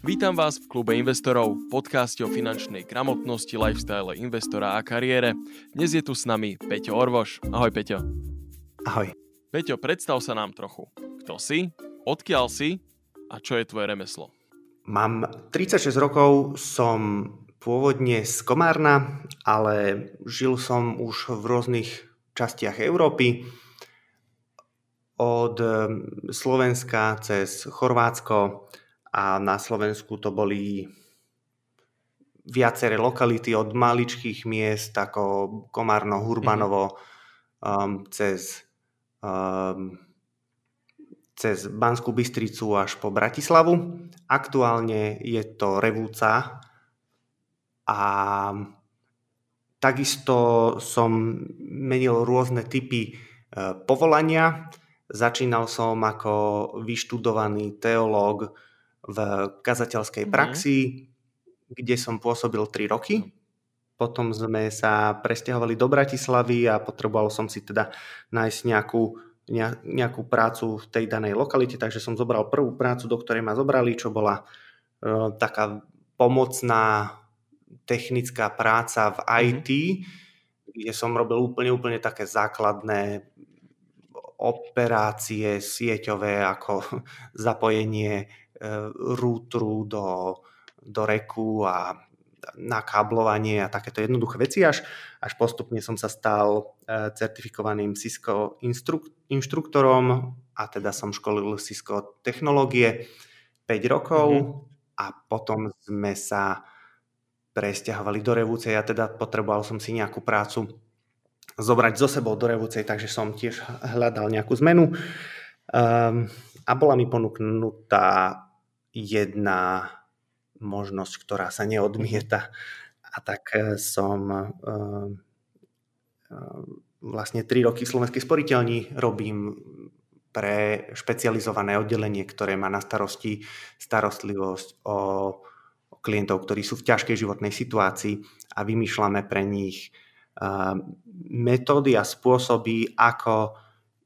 Vítam vás v klube investorov, podcaste o finančnej gramotnosti, lifestyle investora a kariére. Dnes je tu s nami Peťo Orvoš. Ahoj Peťo. Ahoj. Peťo, predstav sa nám trochu. Kto si, odkiaľ si a čo je tvoje remeslo? Mám 36 rokov, som pôvodne z Komárna, ale žil som už v rôznych častiach Európy. Od Slovenska cez Chorvátsko, a na Slovensku to boli viaceré lokality od maličkých miest ako Komárno, Hurbanovo um, cez, um, cez Banskú Bystricu až po Bratislavu. Aktuálne je to Revúca a takisto som menil rôzne typy uh, povolania. Začínal som ako vyštudovaný teológ, v kazateľskej mm-hmm. praxi, kde som pôsobil 3 roky. Potom sme sa presťahovali do Bratislavy a potreboval som si teda nájsť nejakú, nejakú prácu v tej danej lokalite, takže som zobral prvú prácu, do ktorej ma zobrali, čo bola uh, taká pomocná technická práca v IT, mm-hmm. kde som robil úplne, úplne také základné operácie sieťové ako zapojenie rútru do, do reku a na káblovanie a takéto jednoduché veci, až, až postupne som sa stal e, certifikovaným Cisco instruk- inštruktorom a teda som školil Cisco technológie 5 rokov mm-hmm. a potom sme sa presťahovali do Revúcej. A teda potreboval som si nejakú prácu zobrať zo sebou do Revúcej, takže som tiež hľadal nejakú zmenu. Um, a bola mi ponúknutá jedna možnosť, ktorá sa neodmieta. A tak e, som e, e, vlastne 3 roky v Slovenskej sporiteľni robím pre špecializované oddelenie, ktoré má na starosti starostlivosť o, o klientov, ktorí sú v ťažkej životnej situácii a vymýšľame pre nich metódy a spôsoby, ako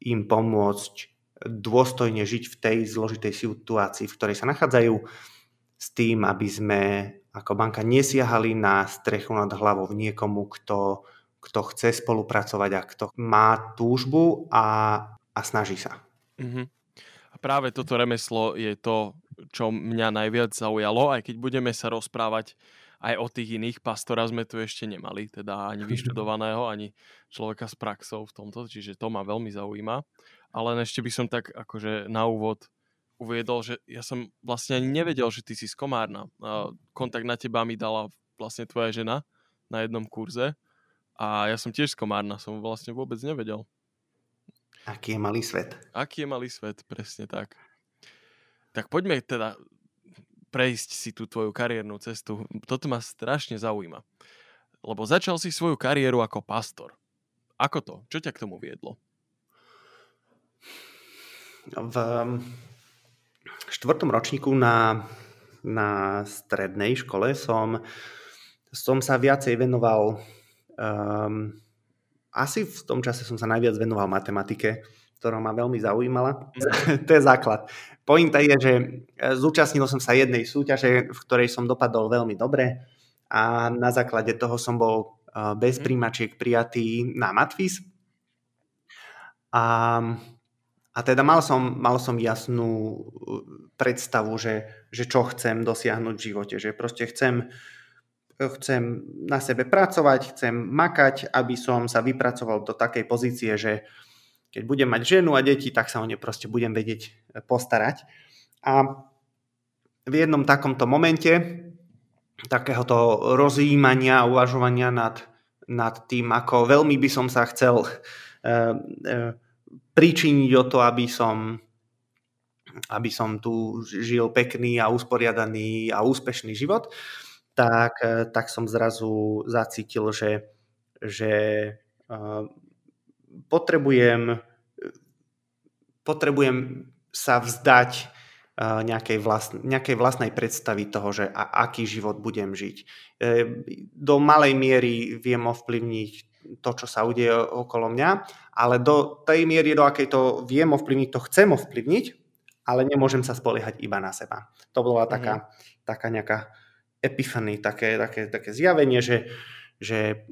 im pomôcť dôstojne žiť v tej zložitej situácii, v ktorej sa nachádzajú, s tým, aby sme ako banka nesiahali na strechu nad hlavou niekomu, kto, kto chce spolupracovať a kto má túžbu a, a snaží sa. Mm-hmm. A práve toto remeslo je to, čo mňa najviac zaujalo, aj keď budeme sa rozprávať aj o tých iných. Pastora sme tu ešte nemali, teda ani vyštudovaného, ani človeka s praxou v tomto, čiže to ma veľmi zaujíma ale ešte by som tak akože na úvod uviedol, že ja som vlastne ani nevedel, že ty si z Komárna. Kontakt na teba mi dala vlastne tvoja žena na jednom kurze a ja som tiež z Komárna, som vlastne vôbec nevedel. Aký je malý svet. Aký je malý svet, presne tak. Tak poďme teda prejsť si tú tvoju kariérnu cestu. Toto ma strašne zaujíma. Lebo začal si svoju kariéru ako pastor. Ako to? Čo ťa k tomu viedlo? V štvrtom ročníku na, na strednej škole som, som sa viacej venoval um, asi v tom čase som sa najviac venoval matematike, ktorá ma veľmi zaujímala. to je základ. Pointa je, že e, zúčastnil som sa jednej súťaže, v ktorej som dopadol veľmi dobre a na základe toho som bol e, bez mhm. príjmačiek prijatý na Matfis. A a teda mal som, mal som jasnú uh, predstavu, že, že čo chcem dosiahnuť v živote. Že proste chcem, chcem na sebe pracovať, chcem makať, aby som sa vypracoval do takej pozície, že keď budem mať ženu a deti, tak sa o ne proste budem vedieť eh, postarať. A v jednom takomto momente takéhoto rozjímania uvažovania nad, nad tým, ako veľmi by som sa chcel uh, uh, pričiniť o to, aby som, aby som tu žil pekný a usporiadaný a úspešný život, tak, tak som zrazu zacítil, že, že potrebujem, potrebujem sa vzdať nejakej, vlastn- nejakej vlastnej predstavy toho, že a- aký život budem žiť. E, do malej miery viem ovplyvniť to, čo sa udeje okolo mňa, ale do tej miery, do akej to viem ovplyvniť, to chcem ovplyvniť ale nemôžem sa spoliehať iba na seba. To bola taká, mm-hmm. taká nejaká epifany, také, také, také zjavenie, že, že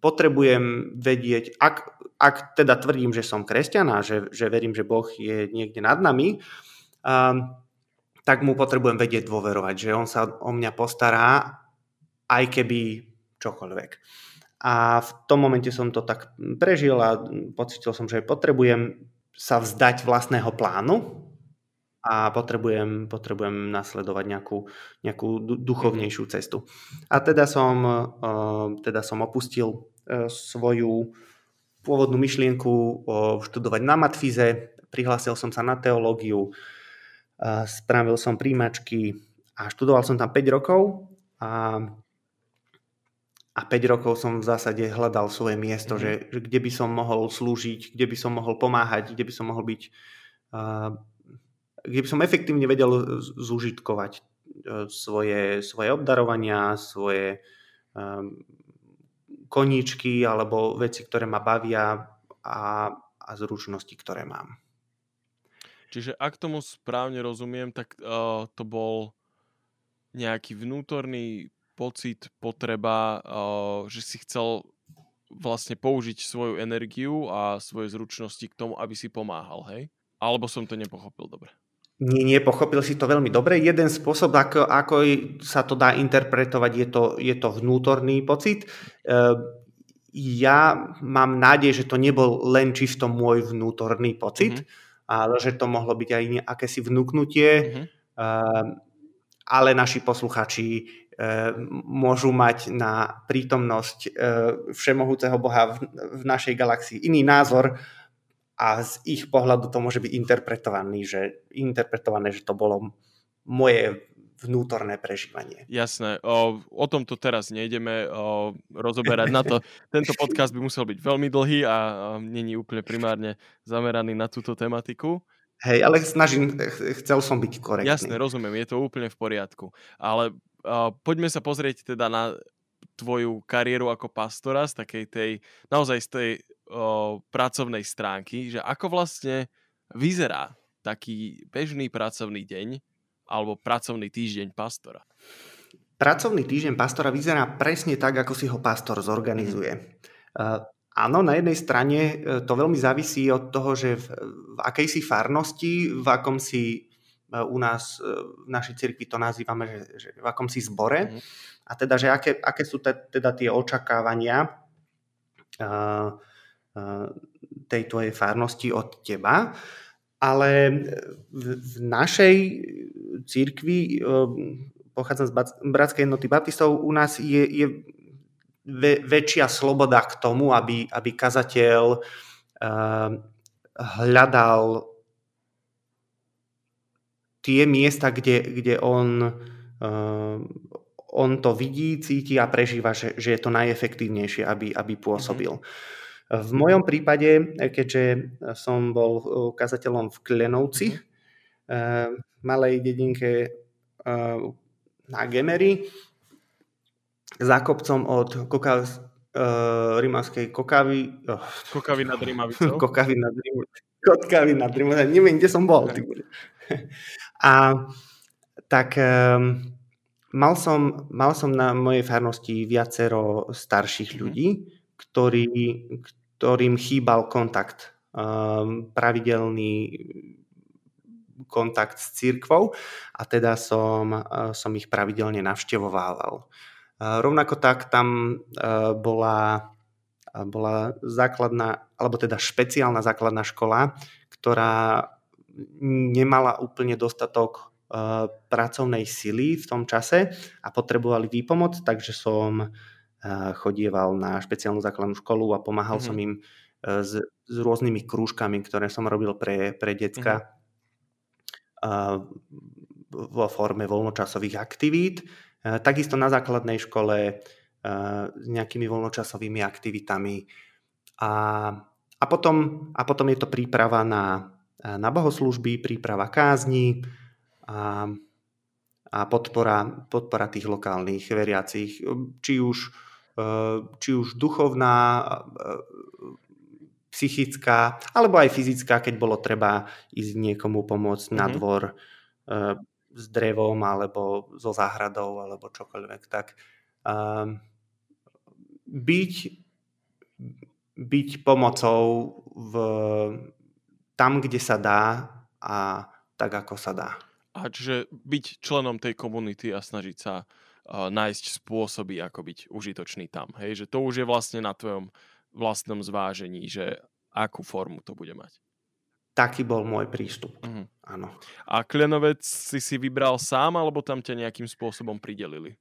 potrebujem vedieť, ak, ak teda tvrdím, že som kresťan a že, že verím, že Boh je niekde nad nami, um, tak mu potrebujem vedieť dôverovať, že on sa o mňa postará, aj keby čokoľvek. A v tom momente som to tak prežil a pocitil som, že potrebujem sa vzdať vlastného plánu a potrebujem, potrebujem nasledovať nejakú, nejakú duchovnejšiu cestu. A teda som, uh, teda som opustil uh, svoju pôvodnú myšlienku študovať na matfize, prihlásil som sa na teológiu, spravil som príjmačky a študoval som tam 5 rokov a, a 5 rokov som v zásade hľadal svoje miesto, mm-hmm. že, že kde by som mohol slúžiť, kde by som mohol pomáhať, kde by som mohol byť, kde by som efektívne vedel zúžitkovať e, svoje, svoje obdarovania, svoje koníčky alebo veci, ktoré ma bavia a, a zručnosti, ktoré mám. Čiže ak tomu správne rozumiem, tak uh, to bol nejaký vnútorný pocit, potreba, uh, že si chcel vlastne použiť svoju energiu a svoje zručnosti k tomu, aby si pomáhal, hej? Alebo som to nepochopil dobre? Nie, nie, pochopil si to veľmi dobre. Jeden spôsob, ako, ako sa to dá interpretovať, je to, je to vnútorný pocit. Ehm, ja mám nádej, že to nebol len čisto môj vnútorný pocit, mm-hmm. ale že to mohlo byť aj akési vnúknutie, mm-hmm. ale naši posluchači môžu mať na prítomnosť všemohúceho Boha v našej galaxii iný názor, a z ich pohľadu to môže byť interpretovaný, že, interpretované, že to bolo moje vnútorné prežívanie. Jasné, o, o tomto teraz nejdeme o, rozoberať na to. Tento podcast by musel byť veľmi dlhý a není úplne primárne zameraný na túto tematiku. Hej, ale snažím, chcel som byť korektný. Jasné, rozumiem, je to úplne v poriadku. Ale poďme sa pozrieť teda na tvoju kariéru ako pastora z takej tej, naozaj z tej o, pracovnej stránky, že ako vlastne vyzerá taký bežný pracovný deň alebo pracovný týždeň pastora? Pracovný týždeň pastora vyzerá presne tak, ako si ho pastor zorganizuje. Uh, áno, na jednej strane to veľmi závisí od toho, že v, v akejsi farnosti, v akom si u nás e, v našej cirkvi to nazývame, že, že v akom si zbore. Mm. A teda, že aké, aké sú te, teda tie očakávania uh, tej tvojej farnosti od teba. Ale v, v našej církvi, pochádzam z Bratskej jednoty baptistov, u nás je, je väčšia sloboda k tomu, aby, aby kazateľ hľadal tie miesta, kde, kde on, on to vidí, cíti a prežíva, že, že je to najefektívnejšie, aby, aby pôsobil. Mm-hmm. V mojom prípade, keďže som bol eh, kazateľom v Klenovci, mm. malej dedinke eh, na Gemery, za kopcom od Kokav, uh, Kokavy. Oh. Kokavy nad Rimavicou. Kokavy nad Rimavicou. Kokavy nad Rimavicou. Neviem, kde som bol. Ty. A tak um, mal, som, mal som na mojej farnosti viacero starších mhm. ľudí, ktorí, ktorým chýbal kontakt, um, pravidelný kontakt s církvou a teda som, uh, som ich pravidelne navštevovával. Uh, rovnako tak tam uh, bola, bola základná, alebo teda špeciálna základná škola, ktorá nemala úplne dostatok pracovnej sily v tom čase a potrebovali výpomoc, takže som chodieval na špeciálnu základnú školu a pomáhal mm-hmm. som im e, s, s rôznymi krúžkami, ktoré som robil pre, pre decka mm-hmm. vo forme voľnočasových aktivít. E, takisto na základnej škole e, s nejakými voľnočasovými aktivitami. A, a, potom, a potom je to príprava na, na bohoslužby, príprava kázni a, a podpora, podpora tých lokálnych veriacich, či už Eh, či už duchovná, eh, psychická, alebo aj fyzická, keď bolo treba ísť niekomu pomôcť mm-hmm. na mhm. dvor e, s drevom, alebo so záhradou, alebo čokoľvek. Tak e, byť, byť pomocou v, tam, kde sa dá a tak, ako sa dá. A čiže byť členom tej komunity a snažiť sa uh, nájsť spôsoby, ako byť užitočný tam. Hej, že to už je vlastne na tvojom vlastnom zvážení, že akú formu to bude mať. Taký bol môj prístup. Uh-huh. Áno. A Klenovec si si vybral sám, alebo tam ťa nejakým spôsobom pridelili?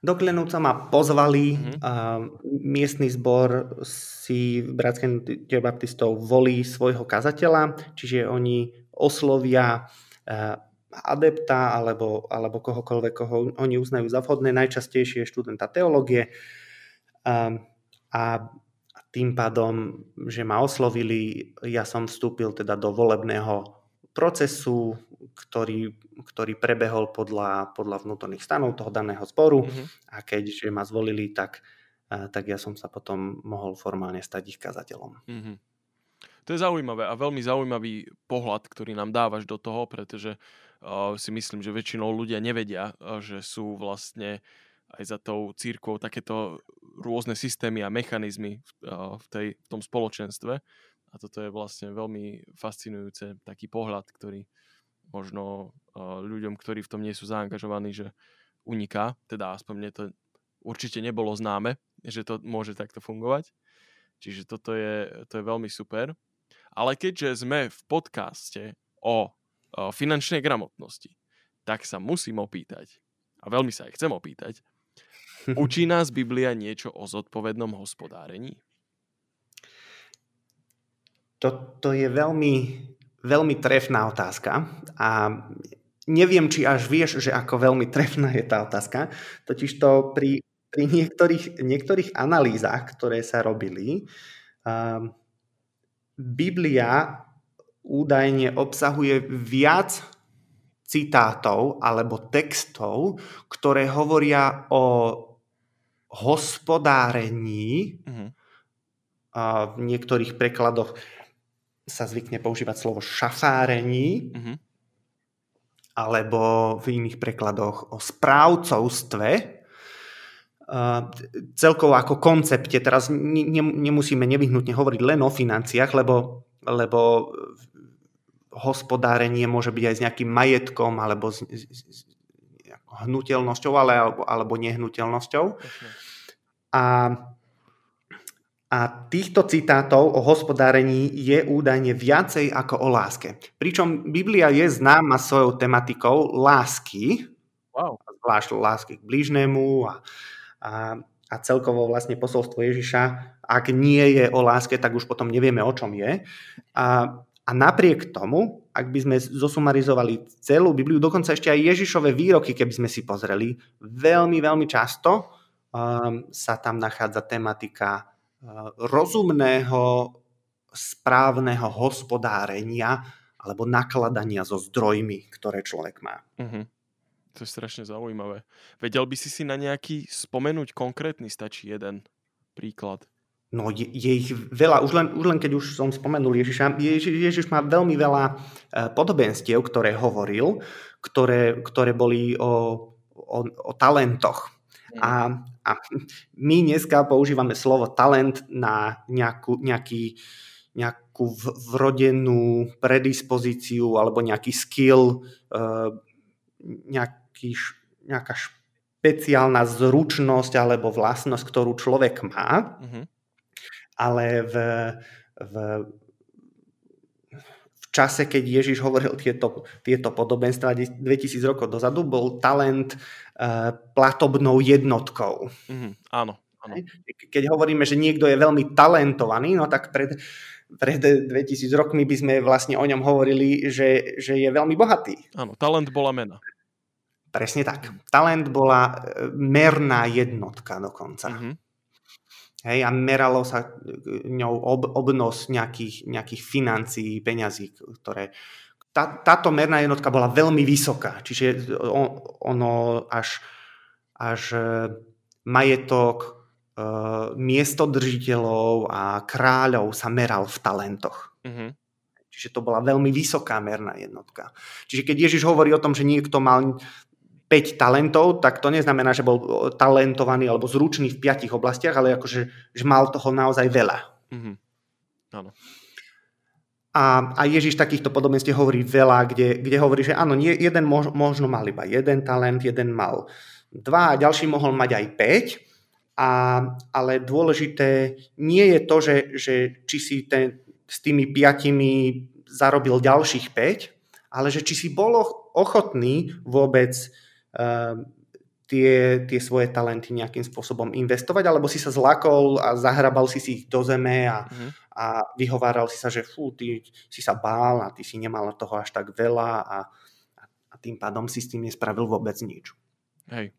Do Klenovca ma pozvali. Uh, miestny zbor si v Bratskej baptistov volí svojho kazateľa, čiže oni oslovia uh, adepta alebo, alebo kohokoľvek, koho oni uznajú za vhodné, najčastejšie študenta teológie. Um, a tým pádom, že ma oslovili, ja som vstúpil teda do volebného procesu, ktorý, ktorý prebehol podľa, podľa vnútorných stanov toho daného zboru mm-hmm. a keďže ma zvolili, tak, tak ja som sa potom mohol formálne stať ich kazateľom. Mm-hmm. To je zaujímavé a veľmi zaujímavý pohľad, ktorý nám dávaš do toho, pretože uh, si myslím, že väčšinou ľudia nevedia, uh, že sú vlastne aj za tou církvou takéto rôzne systémy a mechanizmy uh, v, tej, v tom spoločenstve. A toto je vlastne veľmi fascinujúce, taký pohľad, ktorý možno uh, ľuďom, ktorí v tom nie sú zaangažovaní, že uniká, teda aspoň mne to určite nebolo známe, že to môže takto fungovať. Čiže toto je, to je veľmi super. Ale keďže sme v podcaste o, o finančnej gramotnosti, tak sa musím opýtať, a veľmi sa aj chcem opýtať, učí nás Biblia niečo o zodpovednom hospodárení? Toto je veľmi, veľmi trefná otázka a neviem, či až vieš, že ako veľmi trefná je tá otázka. Totiž to pri, pri niektorých, niektorých analýzach, ktoré sa robili, um, Biblia údajne obsahuje viac citátov alebo textov, ktoré hovoria o hospodárení. Uh-huh. A v niektorých prekladoch sa zvykne používať slovo šafárení, uh-huh. alebo v iných prekladoch o správcovstve. Uh, celkovo ako koncepte, teraz ne, nemusíme nevyhnutne hovoriť len o financiách, lebo, lebo hospodárenie môže byť aj s nejakým majetkom alebo s, s, s hnutelnosťou ale, alebo, alebo nehnuteľnosťou. A, a týchto citátov o hospodárení je údajne viacej ako o láske. Pričom Biblia je známa svojou tematikou lásky, wow. zvlášť lásky k blížnemu a, a, a celkovo vlastne posolstvo Ježiša, ak nie je o láske, tak už potom nevieme, o čom je. A, a napriek tomu, ak by sme zosumarizovali celú Bibliu, dokonca ešte aj Ježišové výroky, keby sme si pozreli, veľmi, veľmi často um, sa tam nachádza tematika rozumného, správneho hospodárenia alebo nakladania so zdrojmi, ktoré človek má. Uh-huh. To je strašne zaujímavé. Vedel by si si na nejaký spomenúť konkrétny, stačí jeden príklad. No je, je ich veľa, už len, už len keď už som spomenul Ježiša, Ježiš, Ježiš má veľmi veľa e, podobenstiev, ktoré hovoril, ktoré, ktoré boli o, o, o talentoch. A, a my dneska používame slovo talent na nejakú, nejaký, nejakú vrodenú predispozíciu alebo nejaký skill, e, nejaký, nejaká špeciálna zručnosť alebo vlastnosť, ktorú človek má, mm-hmm. ale v, v, v čase, keď Ježiš hovoril tieto, tieto podobenstva 2000 rokov dozadu, bol talent uh, platobnou jednotkou. Mm-hmm, áno, áno. Keď hovoríme, že niekto je veľmi talentovaný, no tak pred, pred 2000 rokmi by sme vlastne o ňom hovorili, že, že je veľmi bohatý. Áno, talent bola mena. Presne tak. Talent bola e, merná jednotka dokonca. Mm-hmm. Hej, a meralo sa e, ňou ob, obnos nejakých, nejakých financií, peňazí, ktoré... Tá, táto merná jednotka bola veľmi vysoká, čiže on, ono až, až e, majetok miestodržiteľov a kráľov sa meral v talentoch. Uh-huh. Čiže to bola veľmi vysoká merná jednotka. Čiže keď Ježiš hovorí o tom, že niekto mal 5 talentov, tak to neznamená, že bol talentovaný alebo zručný v piatich oblastiach, ale akože že mal toho naozaj veľa. Mm-hmm. Áno. A, a Ježiš takýchto podobností hovorí veľa, kde, kde hovorí, že áno, nie, jeden mož, možno mal iba jeden talent, jeden mal dva a ďalší mohol mať aj 5. A, ale dôležité nie je to, že, že či si ten, s tými piatimi zarobil ďalších 5, ale že či si bol ochotný vôbec tie, tie svoje talenty nejakým spôsobom investovať, alebo si sa zlakol a zahrabal si si ich do zeme a, mm. a vyhováral si sa, že fú, ty si sa bál a ty si nemal toho až tak veľa a, a tým pádom si s tým nespravil vôbec nič. Hej.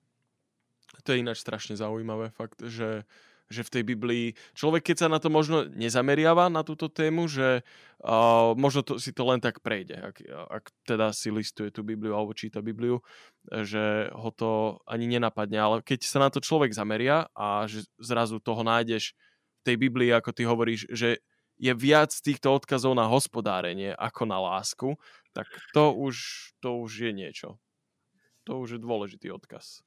To je ináč strašne zaujímavé, fakt, že že v tej Biblii človek, keď sa na to možno nezameriava na túto tému, že uh, možno to, si to len tak prejde, ak, ak teda si listuje tú Bibliu alebo číta Bibliu, že ho to ani nenapadne, ale keď sa na to človek zameria a že zrazu toho nájdeš v tej Biblii, ako ty hovoríš, že je viac týchto odkazov na hospodárenie ako na lásku, tak to už, to už je niečo. To už je dôležitý odkaz.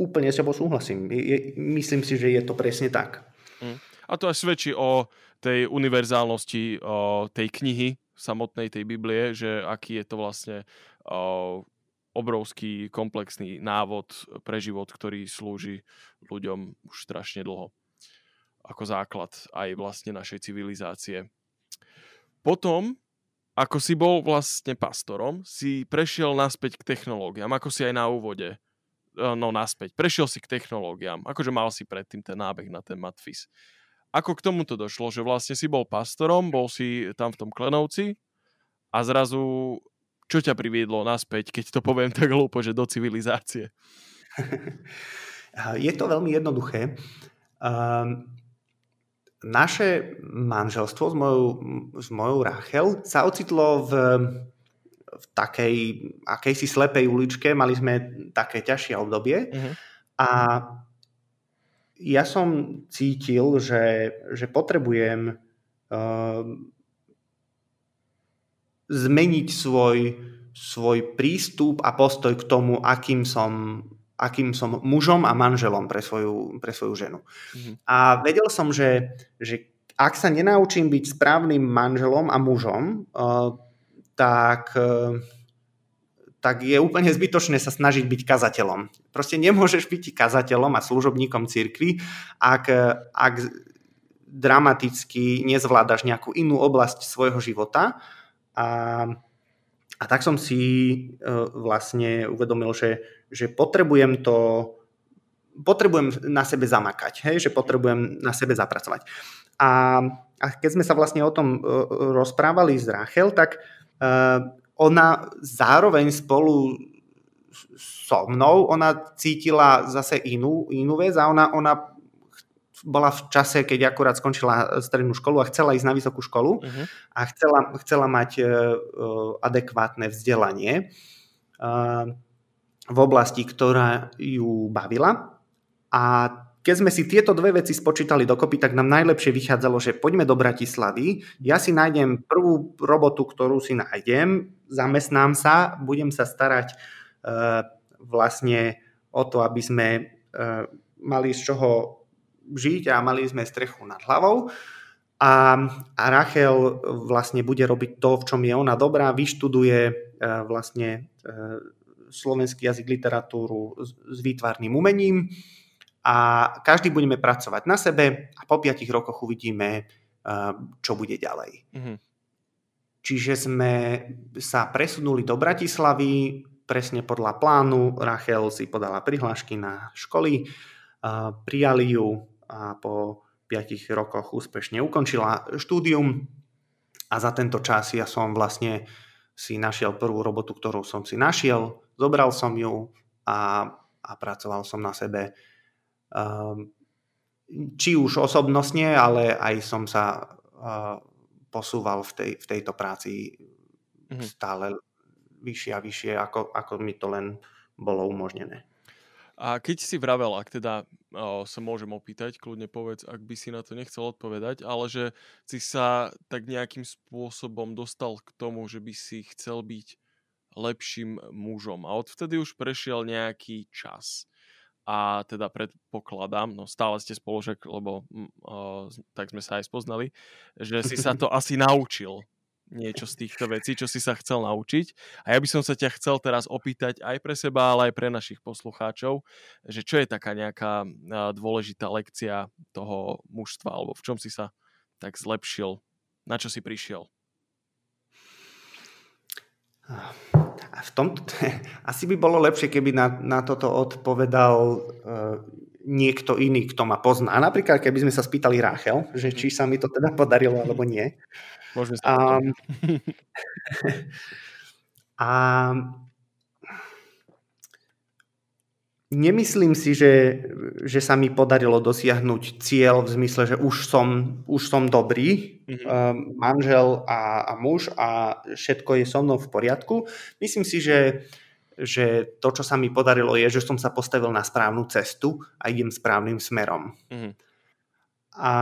Úplne s tebou súhlasím. Je, myslím si, že je to presne tak. Mm. A to aj svedčí o tej univerzálnosti o tej knihy samotnej tej Biblie, že aký je to vlastne o, obrovský komplexný návod pre život, ktorý slúži ľuďom už strašne dlho ako základ aj vlastne našej civilizácie. Potom, ako si bol vlastne pastorom, si prešiel naspäť k technológiám, ako si aj na úvode no naspäť. Prešiel si k technológiám. Akože mal si predtým ten nábeh na ten Matfis. Ako k tomuto došlo, že vlastne si bol pastorom, bol si tam v tom Klenovci a zrazu čo ťa priviedlo naspäť, keď to poviem tak hlúpo, že do civilizácie? Je to veľmi jednoduché. Um, naše manželstvo s mojou, s mojou Rachel sa ocitlo v v takej akejsi slepej uličke, mali sme také ťažšie obdobie uh-huh. a ja som cítil, že, že potrebujem uh, zmeniť svoj, svoj prístup a postoj k tomu, akým som, akým som mužom a manželom pre svoju, pre svoju ženu. Uh-huh. A vedel som, že, že ak sa nenaučím byť správnym manželom a mužom, uh, tak, e, tak je úplne zbytočné sa snažiť byť kazateľom. Proste nemôžeš byť kazateľom a služobníkom cirkvi, ak, ak dramaticky nezvládaš nejakú inú oblasť svojho života. A, a tak som si e, vlastne uvedomil, že, že potrebujem to potrebujem na sebe zamakať, hej? že potrebujem na sebe zapracovať. A, a keď sme sa vlastne o tom e, rozprávali s Rachel, tak ona zároveň spolu so mnou, ona cítila zase inú, inú vec a ona, ona bola v čase, keď akurát skončila strednú školu a chcela ísť na vysokú školu uh-huh. a chcela, chcela mať uh, adekvátne vzdelanie uh, v oblasti, ktorá ju bavila. A keď sme si tieto dve veci spočítali dokopy, tak nám najlepšie vychádzalo, že poďme do Bratislavy, ja si nájdem prvú robotu, ktorú si nájdem, zamestnám sa, budem sa starať uh, vlastne o to, aby sme uh, mali z čoho žiť a mali sme strechu nad hlavou. A, a Rachel vlastne bude robiť to, v čom je ona dobrá, vyštuduje uh, vlastne slovenský jazyk, literatúru s, s výtvarným umením a každý budeme pracovať na sebe a po 5 rokoch uvidíme, eh, čo bude ďalej. Mm-hmm. Čiže sme sa presunuli do Bratislavy presne podľa plánu. Rachel si podala prihlášky na školy, eh, prijali ju a po 5 rokoch úspešne ukončila štúdium a za tento čas ja som vlastne si našiel prvú robotu, ktorú som si našiel, zobral som ju a, a pracoval som na sebe či už osobnostne, ale aj som sa posúval v, tej, v tejto práci mm-hmm. stále vyššie a vyššie, ako, ako mi to len bolo umožnené. A keď si vravel, ak teda o, sa môžem opýtať, kľudne povedz, ak by si na to nechcel odpovedať, ale že si sa tak nejakým spôsobom dostal k tomu, že by si chcel byť lepším mužom. A odvtedy už prešiel nejaký čas. A teda predpokladám, no stále ste spoloček, lebo o, tak sme sa aj spoznali, že si sa to asi naučil niečo z týchto vecí, čo si sa chcel naučiť. A ja by som sa ťa chcel teraz opýtať aj pre seba, ale aj pre našich poslucháčov, že čo je taká nejaká dôležitá lekcia toho mužstva, alebo v čom si sa tak zlepšil, na čo si prišiel? A v tom, asi by bolo lepšie, keby na, na toto odpovedal uh, niekto iný, kto ma pozná. Napríklad, keby sme sa spýtali Ráchel, že či sa mi to teda podarilo, alebo nie. Môžeme um, a nemyslím si, že, že sa mi podarilo dosiahnuť cieľ v zmysle, že už som, už som dobrý mm-hmm. um, manžel a, a muž a všetko je so mnou v poriadku. Myslím si, že, že to, čo sa mi podarilo, je, že som sa postavil na správnu cestu a idem správnym smerom. Mm-hmm. A,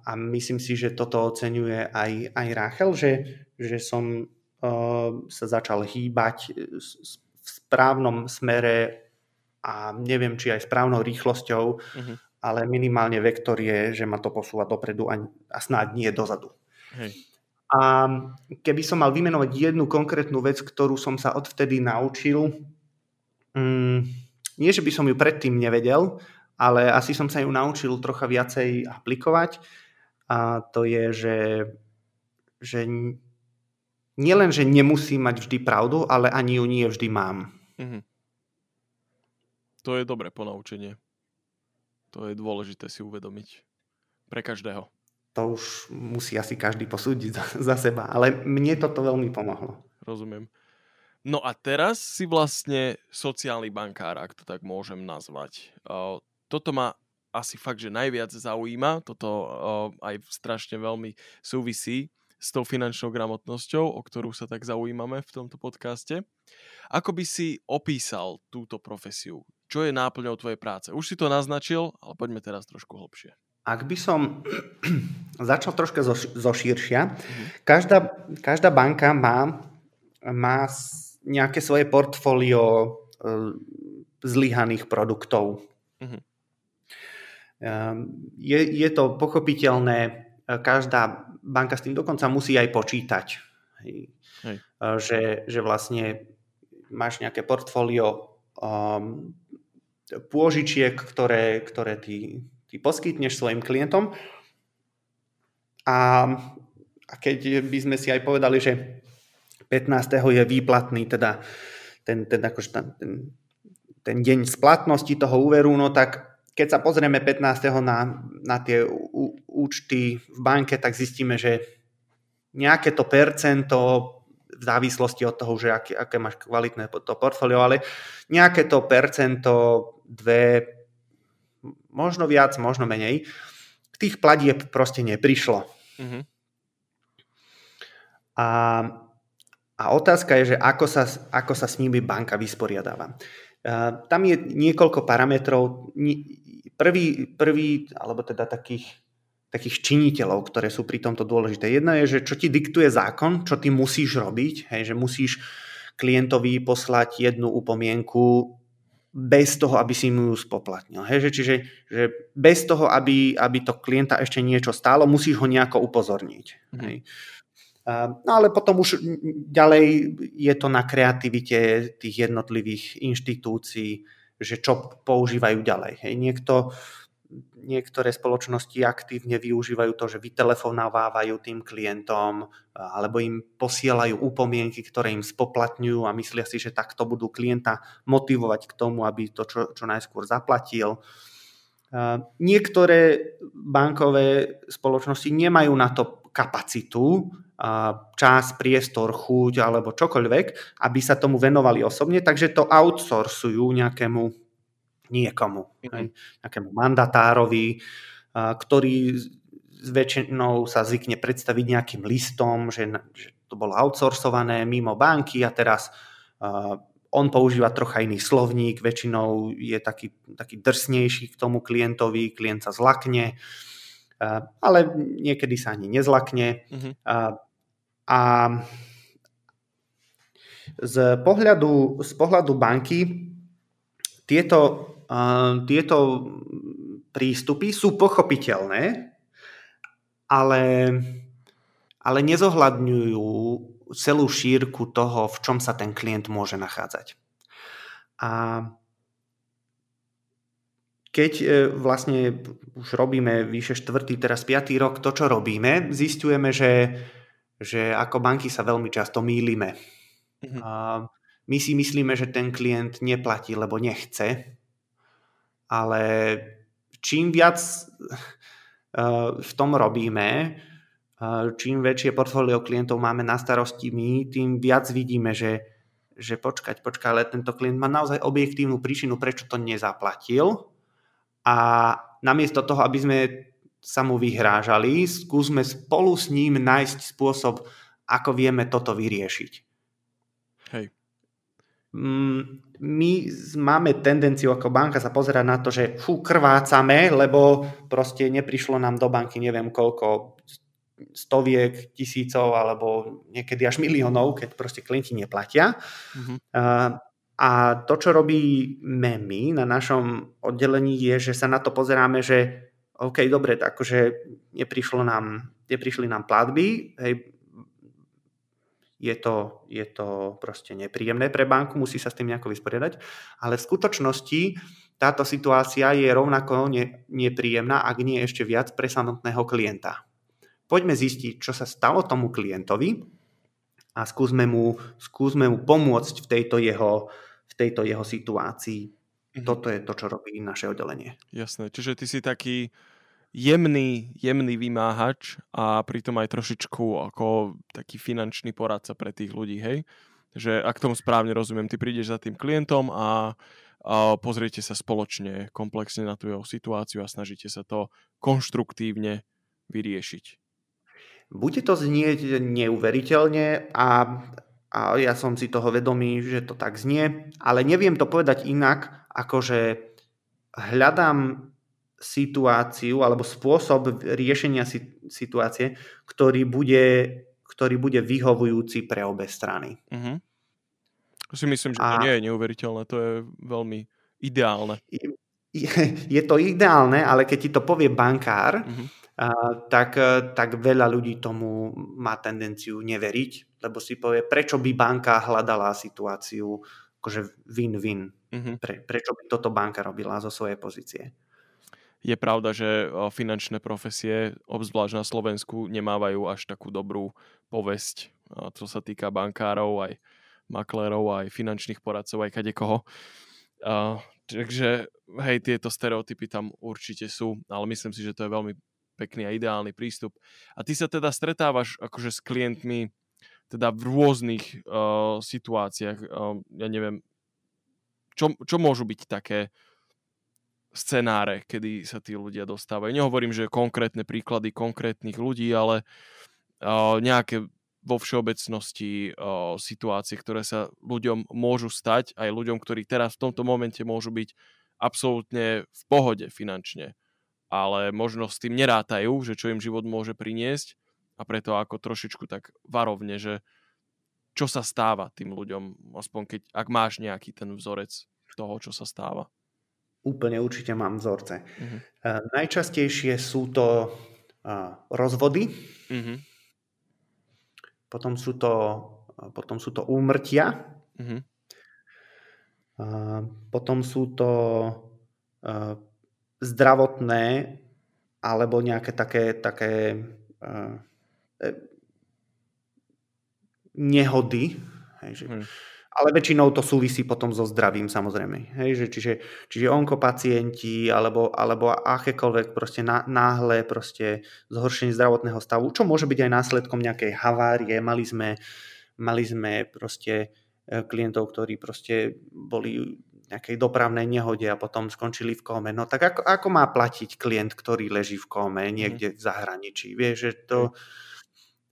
a myslím si, že toto oceňuje aj, aj Rachel, že, že som uh, sa začal hýbať v správnom smere a neviem, či aj správnou rýchlosťou, uh-huh. ale minimálne vektor je, že ma to posúva dopredu a, a snáď nie dozadu. Hej. A keby som mal vymenovať jednu konkrétnu vec, ktorú som sa odvtedy naučil, um, nie, že by som ju predtým nevedel, ale asi som sa ju naučil trocha viacej aplikovať a to je, že, že nielen, že nemusím mať vždy pravdu, ale ani ju nie vždy mám. Mm-hmm. To je dobré ponaučenie. To je dôležité si uvedomiť. Pre každého. To už musí asi každý posúdiť za, za seba, ale mne toto veľmi pomohlo. Rozumiem. No a teraz si vlastne sociálny bankár, ak to tak môžem nazvať toto ma asi fakt, že najviac zaujíma, toto aj strašne veľmi súvisí s tou finančnou gramotnosťou, o ktorú sa tak zaujímame v tomto podcaste. Ako by si opísal túto profesiu? Čo je náplňou tvojej práce? Už si to naznačil, ale poďme teraz trošku hlbšie. Ak by som začal troška zo, zo širšia, mm-hmm. každá, každá banka má, má nejaké svoje portfólio uh, zlyhaných produktov. Mm-hmm. Ehm, je, je to pochopiteľné, e, každá banka s tým dokonca musí aj počítať. Hej. Hej. E, že, že vlastne máš nejaké portfólio um, pôžičiek, ktoré, ktoré ty, ty poskytneš svojim klientom. A, a keď by sme si aj povedali, že 15. je výplatný, teda ten, ten, akože ten, ten deň splatnosti toho úveru, no tak keď sa pozrieme 15. na, na tie účty v banke, tak zistíme, že nejaké to percento v závislosti od toho, že aké, aké máš kvalitné to portfólio, ale nejaké to percento, dve, možno viac, možno menej, tých platieb proste neprišlo. Mm-hmm. A, a otázka je, že ako sa, ako sa s nimi banka vysporiadáva. Tam je niekoľko parametrov. Prvý, prvý alebo teda takých, takých činiteľov, ktoré sú pri tomto dôležité. Jedna je, že čo ti diktuje zákon, čo ty musíš robiť, hej, že musíš klientovi poslať jednu upomienku bez toho, aby si mu ju spoplatnil. Hej, že, čiže že bez toho, aby, aby to klienta ešte niečo stálo, musíš ho nejako upozorniť. Mm. Hej. No ale potom už ďalej je to na kreativite tých jednotlivých inštitúcií, že čo používajú ďalej. Hej, niekto, niektoré spoločnosti aktívne využívajú to, že vytelefonávajú tým klientom alebo im posielajú upomienky, ktoré im spoplatňujú a myslia si, že takto budú klienta motivovať k tomu, aby to čo, čo najskôr zaplatil. Niektoré bankové spoločnosti nemajú na to kapacitu čas, priestor, chuť alebo čokoľvek, aby sa tomu venovali osobne, takže to outsourcujú nejakému niekomu, mm-hmm. nejakému mandatárovi, ktorý väčšinou sa zvykne predstaviť nejakým listom, že, že to bolo outsourcované mimo banky a teraz on používa trocha iný slovník, väčšinou je taký, taký drsnejší k tomu klientovi, klient sa zlakne, ale niekedy sa ani nezlakne. Uh-huh. A z pohľadu, z pohľadu banky tieto, tieto prístupy sú pochopiteľné, ale, ale nezohľadňujú celú šírku toho, v čom sa ten klient môže nachádzať. A keď e, vlastne už robíme vyše štvrtý, teraz piatý rok to, čo robíme, zistujeme, že, že ako banky sa veľmi často mýlime. Mm-hmm. A my si myslíme, že ten klient neplatí, lebo nechce, ale čím viac e, v tom robíme, čím väčšie portfólio klientov máme na starosti my, tým viac vidíme, že, že počkať, počkať, ale tento klient má naozaj objektívnu príčinu, prečo to nezaplatil a namiesto toho, aby sme sa mu vyhrážali, skúsme spolu s ním nájsť spôsob, ako vieme toto vyriešiť. Hej. Mm, my máme tendenciu ako banka sa pozerať na to, že fú, krvácame, lebo proste neprišlo nám do banky neviem koľko stoviek, tisícov alebo niekedy až miliónov, keď proste klienti neplatia. Mm-hmm. A to, čo robíme my na našom oddelení, je, že sa na to pozeráme, že OK, dobre, takže neprišlo nám, neprišli nám platby, hej, je to, je to proste nepríjemné pre banku, musí sa s tým nejako vysporiadať, ale v skutočnosti táto situácia je rovnako ne, nepríjemná, ak nie ešte viac pre samotného klienta poďme zistiť, čo sa stalo tomu klientovi a skúsme mu, skúsme mu pomôcť v tejto jeho, v tejto jeho situácii. Mhm. Toto je to, čo robí naše oddelenie. Jasné, čiže ty si taký jemný, jemný vymáhač a pritom aj trošičku ako taký finančný poradca pre tých ľudí, hej? Že ak tomu správne rozumiem, ty prídeš za tým klientom a, a pozriete sa spoločne komplexne na tú jeho situáciu a snažíte sa to konštruktívne vyriešiť. Bude to znieť neuveriteľne a, a ja som si toho vedomý, že to tak znie, ale neviem to povedať inak, ako že hľadám situáciu alebo spôsob riešenia situácie, ktorý bude, ktorý bude vyhovujúci pre obe strany. Uh-huh. Si myslím, že to a... nie je neuveriteľné, to je veľmi ideálne. Je, je to ideálne, ale keď ti to povie bankár, uh-huh tak, tak veľa ľudí tomu má tendenciu neveriť, lebo si povie, prečo by banka hľadala situáciu akože win-win. Mm-hmm. Pre, prečo by toto banka robila zo svojej pozície. Je pravda, že finančné profesie, obzvlášť na Slovensku, nemávajú až takú dobrú povesť, čo sa týka bankárov, aj maklérov, aj finančných poradcov, aj kadekoho. Uh, takže hej, tieto stereotypy tam určite sú, ale myslím si, že to je veľmi pekný a ideálny prístup. A ty sa teda stretávaš akože s klientmi teda v rôznych uh, situáciách. Uh, ja neviem, čo, čo môžu byť také scenáre, kedy sa tí ľudia dostávajú. Nehovorím, že konkrétne príklady konkrétnych ľudí, ale uh, nejaké vo všeobecnosti uh, situácie, ktoré sa ľuďom môžu stať, aj ľuďom, ktorí teraz v tomto momente môžu byť absolútne v pohode finančne ale možno s tým nerátajú, že čo im život môže priniesť a preto ako trošičku tak varovne, že čo sa stáva tým ľuďom, aspoň keď, ak máš nejaký ten vzorec toho, čo sa stáva. Úplne určite mám vzorce. Uh-huh. Uh, najčastejšie sú to uh, rozvody, uh-huh. potom, sú to, uh, potom sú to úmrtia, uh-huh. uh, potom sú to uh, zdravotné alebo nejaké také, také uh, nehody. Hej, že, hmm. Ale väčšinou to súvisí potom so zdravím samozrejme. Hej, že, čiže, čiže onkopacienti alebo, alebo akékoľvek proste náhle proste zhoršenie zdravotného stavu, čo môže byť aj následkom nejakej havárie. Mali sme, mali sme proste e, klientov, ktorí proste boli nejakej dopravnej nehode a potom skončili v kóme. No tak ako, ako má platiť klient, ktorý leží v kóme niekde v zahraničí? Vieš, že to...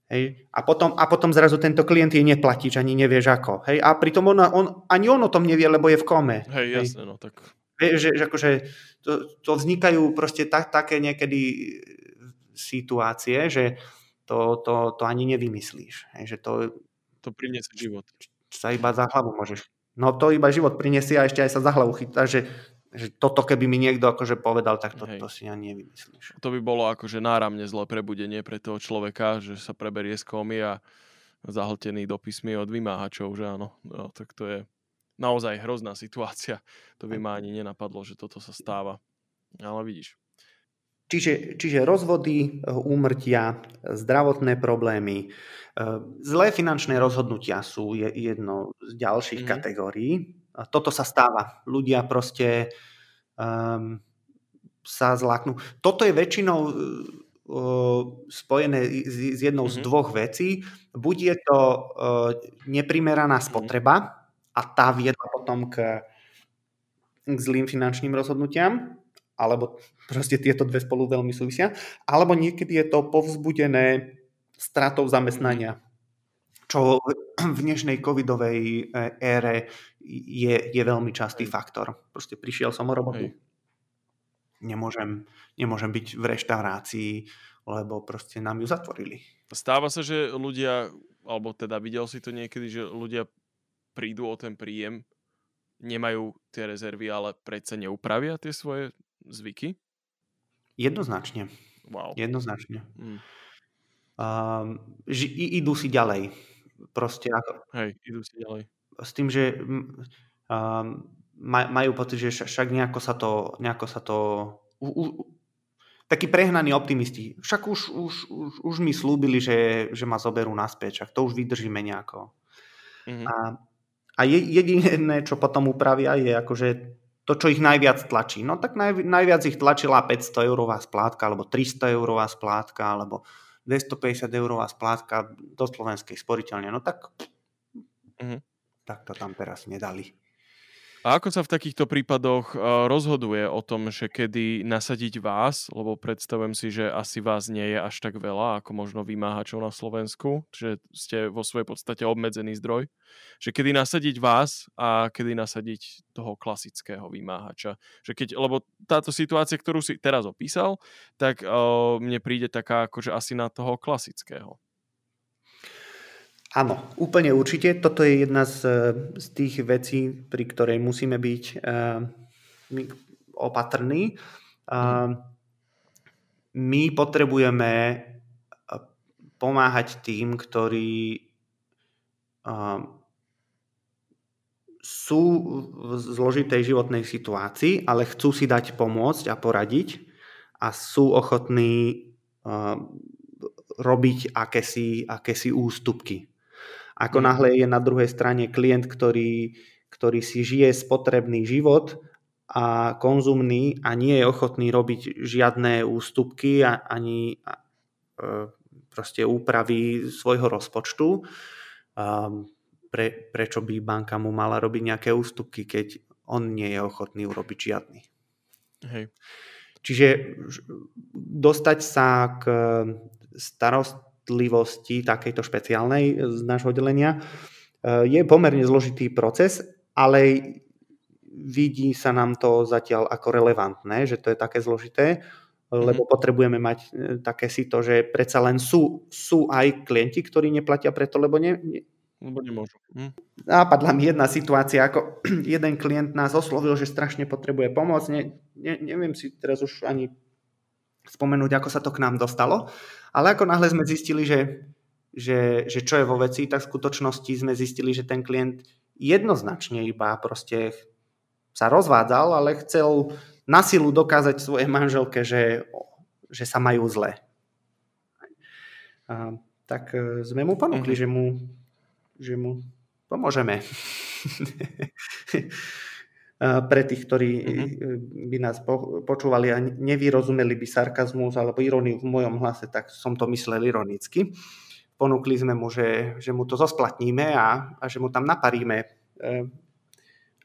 Hej? A, potom, a potom zrazu tento klient je neplatíč, ani nevieš ako. Hej? A pritom on, on, ani on o tom nevie, lebo je v kome. Hej, jasne, no tak... Hej, že, že akože to, to vznikajú proste tak, také niekedy situácie, že to, to, to ani nevymyslíš. Hej? Že to, to priniesie život. Sa iba za hlavu môžeš. No to iba život priniesie a ešte aj sa za hlavu chytá, že že toto keby mi niekto akože povedal, tak to, to si ani nevymyslíš. To by bolo akože náramne zlé prebudenie pre toho človeka, že sa preberie z komy a zahltený dopismi od vymáhačov, že áno. No, tak to je naozaj hrozná situácia. To by ma ani nenapadlo, že toto sa stáva. Ale vidíš. Čiže, čiže rozvody, úmrtia, zdravotné problémy, e, zlé finančné rozhodnutia sú jedno z ďalších mm-hmm. kategórií toto sa stáva. Ľudia proste um, sa zláknú. Toto je väčšinou uh, spojené s, s jednou mm-hmm. z dvoch vecí. Buď je to uh, neprimeraná mhm. spotreba mm-hmm. a tá viedla potom k, k zlým finančným rozhodnutiam, alebo proste tieto dve spolu veľmi súvisia, alebo niekedy je to povzbudené stratou zamestnania čo v dnešnej covidovej e, ére je, je veľmi častý faktor. Proste prišiel som o robotu. Nemôžem, nemôžem byť v reštaurácii, lebo proste nám ju zatvorili. Stáva sa, že ľudia, alebo teda videl si to niekedy, že ľudia prídu o ten príjem, nemajú tie rezervy, ale predsa neupravia tie svoje zvyky? Jednoznačne. Wow. Jednoznačne. Mm. Um, ži, idú si ďalej proste ako... Hej, idú si ďalej. S tým, že um, majú pocit, že však nejako sa to, nejako sa to u, u, takí prehnaní optimisti. Však už, už, už, už mi slúbili, že, že ma zoberú naspäť, však to už vydržíme nejako. Mm-hmm. A, a je, jediné, čo potom upravia, je akože to, čo ich najviac tlačí. No tak naj, najviac ich tlačila 500 eurová splátka, alebo 300 eurová splátka, alebo 250 eurová splátka do slovenskej sporiteľne, no tak, uh-huh. tak to tam teraz nedali. A ako sa v takýchto prípadoch rozhoduje o tom, že kedy nasadiť vás, lebo predstavujem si, že asi vás nie je až tak veľa, ako možno vymáhačov na Slovensku, že ste vo svojej podstate obmedzený zdroj, že kedy nasadiť vás a kedy nasadiť toho klasického vymáhača. Že keď, lebo táto situácia, ktorú si teraz opísal, tak uh, mne príde taká akože asi na toho klasického. Áno, úplne určite. Toto je jedna z, z tých vecí, pri ktorej musíme byť uh, opatrní. Uh, my potrebujeme eh, pomáhať tým, ktorí uh, sú v zložitej životnej situácii, ale chcú si dať pomôcť a poradiť a sú ochotní uh, robiť akési, akési ústupky. Ako mm. náhle je na druhej strane klient, ktorý, ktorý si žije spotrebný život a konzumný a nie je ochotný robiť žiadne ústupky a, ani e, proste úpravy svojho rozpočtu, pre, prečo by banka mu mala robiť nejaké ústupky, keď on nie je ochotný urobiť žiadny. Hej. Čiže dostať sa k starost, citlivosti takejto špeciálnej z nášho oddelenia eh, je pomerne zložitý proces, ale vidí sa nám to zatiaľ ako relevantné, že to je také zložité, mm-hmm. lebo potrebujeme mať eh, také si to, že predsa len sú, sú aj klienti, ktorí neplatia preto, lebo ne, ne, lebo nemôžu. Hm. Nápadla mi jedna situácia, ako jeden klient nás oslovil, že strašne potrebuje pomoc. Ne, ne, neviem si teraz už ani spomenúť, ako sa to k nám dostalo, ale ako náhle sme zistili, že, že, že čo je vo veci, tak v skutočnosti sme zistili, že ten klient jednoznačne iba proste sa rozvádzal, ale chcel na silu dokázať svojej manželke, že, že sa majú zle. A, tak e, sme mu ponúkli, mm-hmm. že, mu, že mu pomôžeme. pre tých, ktorí mm-hmm. by nás počúvali a nevyrozumeli by sarkazmus alebo iróniu v mojom hlase, tak som to myslel ironicky. Ponúkli sme mu, že, že mu to zosplatníme a, a že mu tam naparíme, eh,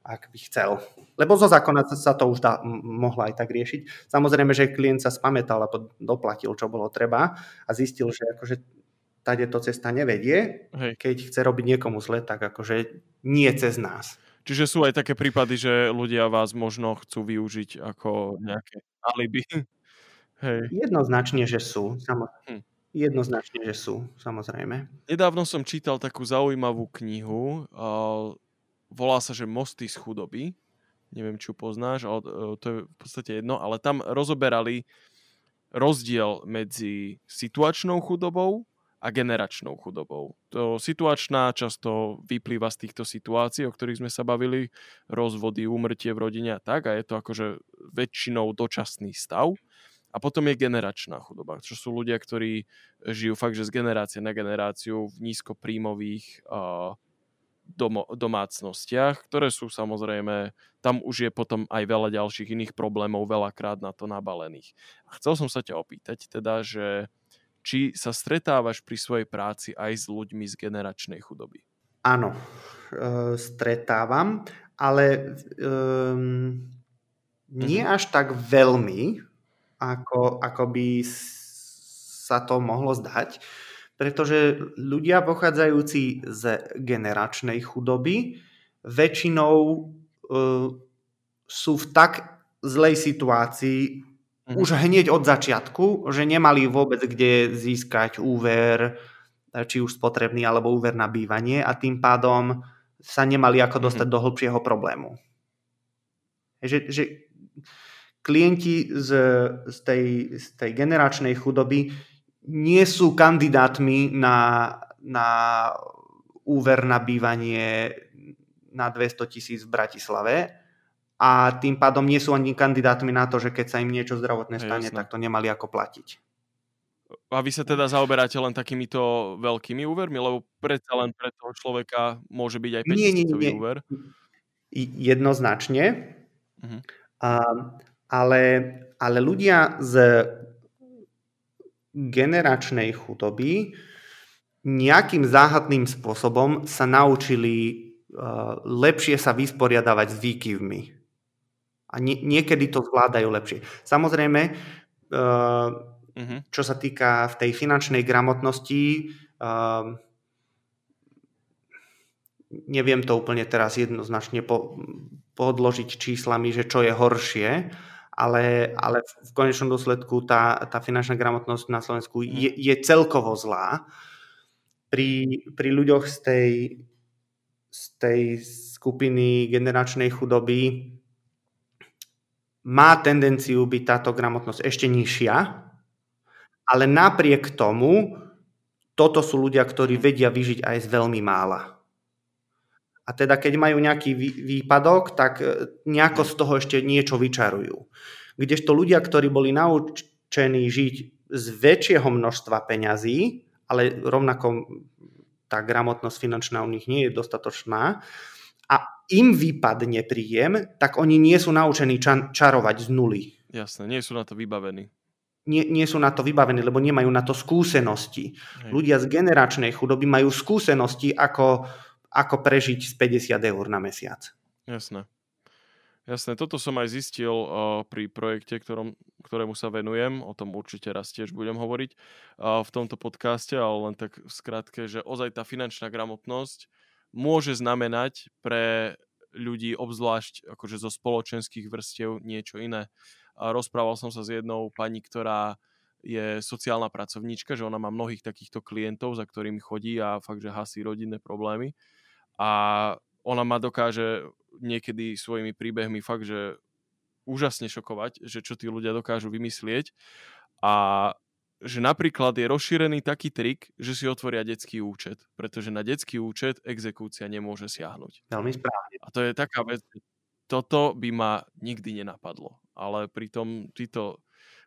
ak by chcel. Lebo zo zákona sa to už dá, mohlo aj tak riešiť. Samozrejme, že klient sa spamätal a doplatil, čo bolo treba a zistil, že akože tade to cesta nevedie. Hej. Keď chce robiť niekomu zle, tak akože nie cez nás. Čiže sú aj také prípady, že ľudia vás možno chcú využiť ako nejaké alibi. Hej. Jednoznačne, že sú. Samo... Hm. Jednoznačne, že sú, samozrejme. Nedávno som čítal takú zaujímavú knihu. Uh, volá sa, že Mosty z chudoby. Neviem, či ju poznáš, ale uh, to je v podstate jedno. Ale tam rozoberali rozdiel medzi situačnou chudobou a generačnou chudobou. To situačná často vyplýva z týchto situácií, o ktorých sme sa bavili, rozvody, úmrtie v rodine a tak, a je to akože väčšinou dočasný stav. A potom je generačná chudoba, čo sú ľudia, ktorí žijú fakt, že z generácie na generáciu v nízkopríjmových domácnostiach, ktoré sú samozrejme, tam už je potom aj veľa ďalších iných problémov, veľakrát na to nabalených. A chcel som sa ťa opýtať teda, že či sa stretávaš pri svojej práci aj s ľuďmi z generačnej chudoby? Áno, e, stretávam, ale um, nie uh-huh. až tak veľmi, ako, ako by sa to mohlo zdať, pretože ľudia pochádzajúci z generačnej chudoby väčšinou uh, sú v tak zlej situácii, mm-hmm. už hneď od začiatku, že nemali vôbec kde získať úver, či už spotrebný alebo úver na bývanie a tým pádom sa nemali ako mhm. dostať mm-hmm. do hĺbšieho problému. Že, že klienti z, z, tej, z tej generačnej chudoby nie sú kandidátmi na, na úver na bývanie na 200 tisíc v Bratislave, a tým pádom nie sú ani kandidátmi na to, že keď sa im niečo zdravotné stane, Jasne. tak to nemali ako platiť. A vy sa teda zaoberáte len takýmito veľkými úvermi, lebo predsa len pre toho človeka môže byť aj 5 nie, nie, nie. úver? Jednoznačne. Uh-huh. A, ale, ale ľudia z generačnej chudoby nejakým záhadným spôsobom sa naučili uh, lepšie sa vysporiadavať s výkyvmi. A nie, niekedy to zvládajú lepšie. Samozrejme, uh, uh-huh. čo sa týka v tej finančnej gramotnosti, uh, neviem to úplne teraz jednoznačne po, podložiť číslami, že čo je horšie, ale, ale v konečnom dôsledku tá, tá finančná gramotnosť na Slovensku mhm. je, je celkovo zlá. Pri, pri ľuďoch z tej, z tej skupiny generačnej chudoby má tendenciu byť táto gramotnosť ešte nižšia, ale napriek tomu toto sú ľudia, ktorí vedia vyžiť aj z veľmi mála. A teda keď majú nejaký výpadok, tak e, nejako z toho ešte niečo vyčarujú. Kdežto ľudia, ktorí boli naučení žiť z väčšieho množstva peňazí, ale rovnako tá gramotnosť finančná u nich nie je dostatočná, a im vypadne príjem, tak oni nie sú naučení ča- čarovať z nuly. Jasné, nie sú na to vybavení. Nie, nie sú na to vybavení, lebo nemajú na to skúsenosti. Hej. Ľudia z generačnej chudoby majú skúsenosti, ako, ako prežiť z 50 eur na mesiac. Jasné. Jasné, toto som aj zistil uh, pri projekte, ktorom, ktorému sa venujem, o tom určite raz tiež budem hovoriť uh, v tomto podcaste, ale len tak v skratke, že ozaj tá finančná gramotnosť môže znamenať pre ľudí, obzvlášť akože zo spoločenských vrstiev, niečo iné. A rozprával som sa s jednou pani, ktorá je sociálna pracovníčka, že ona má mnohých takýchto klientov, za ktorými chodí a fakt, že hasí rodinné problémy. A ona ma dokáže niekedy svojimi príbehmi fakt, že úžasne šokovať, že čo tí ľudia dokážu vymyslieť. A že napríklad je rozšírený taký trik, že si otvoria detský účet, pretože na detský účet exekúcia nemôže siahnuť. Veľmi správne. A to je taká vec, toto by ma nikdy nenapadlo. Ale pritom títo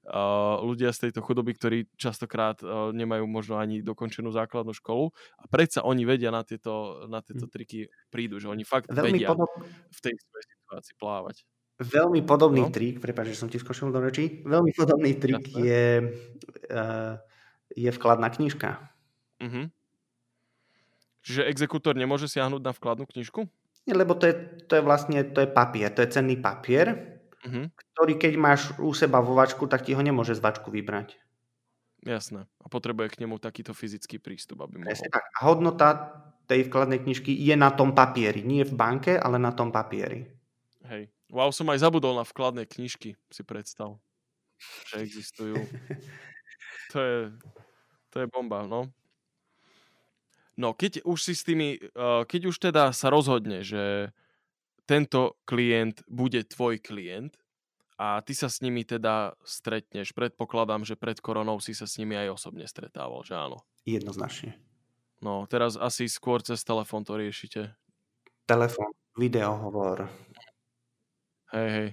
uh, ľudia z tejto chudoby, ktorí častokrát uh, nemajú možno ani dokončenú základnú školu a predsa oni vedia na tieto, na tieto hm. triky prídu, že oni fakt Veľmi vedia podob... v tej situácii plávať. Veľmi podobný no. trik, prepáč, že som ti skočil do rečí, veľmi podobný trik Jasne. je, uh, je vkladná knižka. Uh-huh. Čiže exekútor nemôže siahnuť na vkladnú knižku? Nie, lebo to je, to je vlastne to je papier, to je cenný papier, uh-huh. ktorý keď máš u seba vo vačku, tak ti ho nemôže z vačku vybrať. Jasné. A potrebuje k nemu takýto fyzický prístup, aby mohol. Presne tak. A hodnota tej vkladnej knižky je na tom papieri. Nie v banke, ale na tom papieri. Hej. Wow, som aj zabudol na vkladné knižky, si predstav, že existujú. to je, to je bomba, no. No, keď už si s tými, keď už teda sa rozhodne, že tento klient bude tvoj klient, a ty sa s nimi teda stretneš. Predpokladám, že pred koronou si sa s nimi aj osobne stretával, že áno? Jednoznačne. No, teraz asi skôr cez telefón to riešite. Telefón, videohovor. Hej, hej.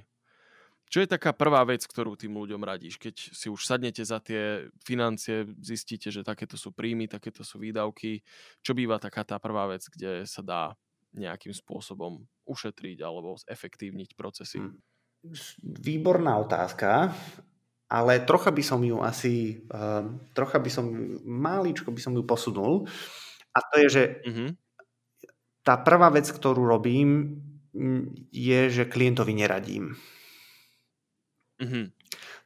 Čo je taká prvá vec, ktorú tým ľuďom radíš? Keď si už sadnete za tie financie, zistíte, že takéto sú príjmy, takéto sú výdavky. Čo býva taká tá prvá vec, kde sa dá nejakým spôsobom ušetriť alebo zefektívniť procesy? Hmm výborná otázka, ale trocha by som ju asi, uh, trocha by som, máličko by som ju posunul. A to je, že mm-hmm. tá prvá vec, ktorú robím, je, že klientovi neradím. Mm-hmm.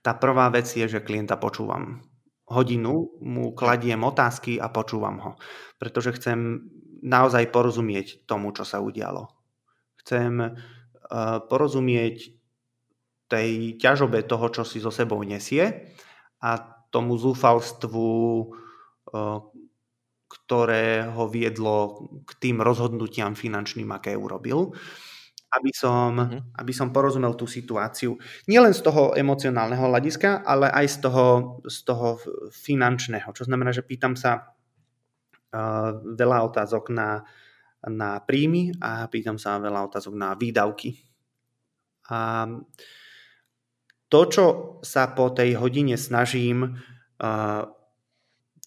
Tá prvá vec je, že klienta počúvam. Hodinu mu kladiem otázky a počúvam ho. Pretože chcem naozaj porozumieť tomu, čo sa udialo. Chcem uh, porozumieť tej ťažobe toho, čo si so sebou nesie a tomu zúfalstvu, ktoré ho viedlo k tým rozhodnutiam finančným, aké urobil, aby som, mm-hmm. aby som porozumel tú situáciu. Nielen z toho emocionálneho hľadiska, ale aj z toho, z toho finančného. Čo znamená, že pýtam sa uh, veľa otázok na, na príjmy a pýtam sa veľa otázok na výdavky. A uh, to, čo sa po tej hodine snažím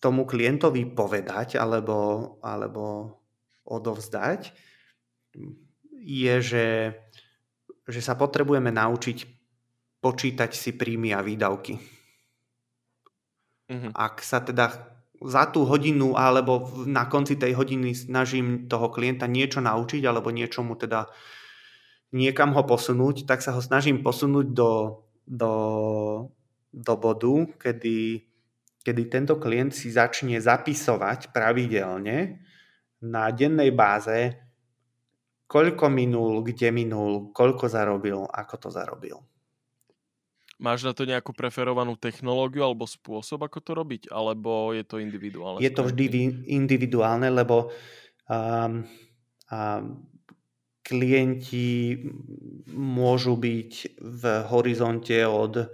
tomu klientovi povedať alebo, alebo odovzdať, je, že, že sa potrebujeme naučiť počítať si príjmy a výdavky. Mm-hmm. Ak sa teda za tú hodinu alebo na konci tej hodiny snažím toho klienta niečo naučiť alebo niečo mu teda niekam ho posunúť, tak sa ho snažím posunúť do do, do bodu, kedy, kedy tento klient si začne zapisovať pravidelne na dennej báze, koľko minul, kde minul, koľko zarobil, ako to zarobil. Máš na to nejakú preferovanú technológiu alebo spôsob, ako to robiť? Alebo je to individuálne? Je to vždy individuálne, lebo um, um, klienti môžu byť v horizonte od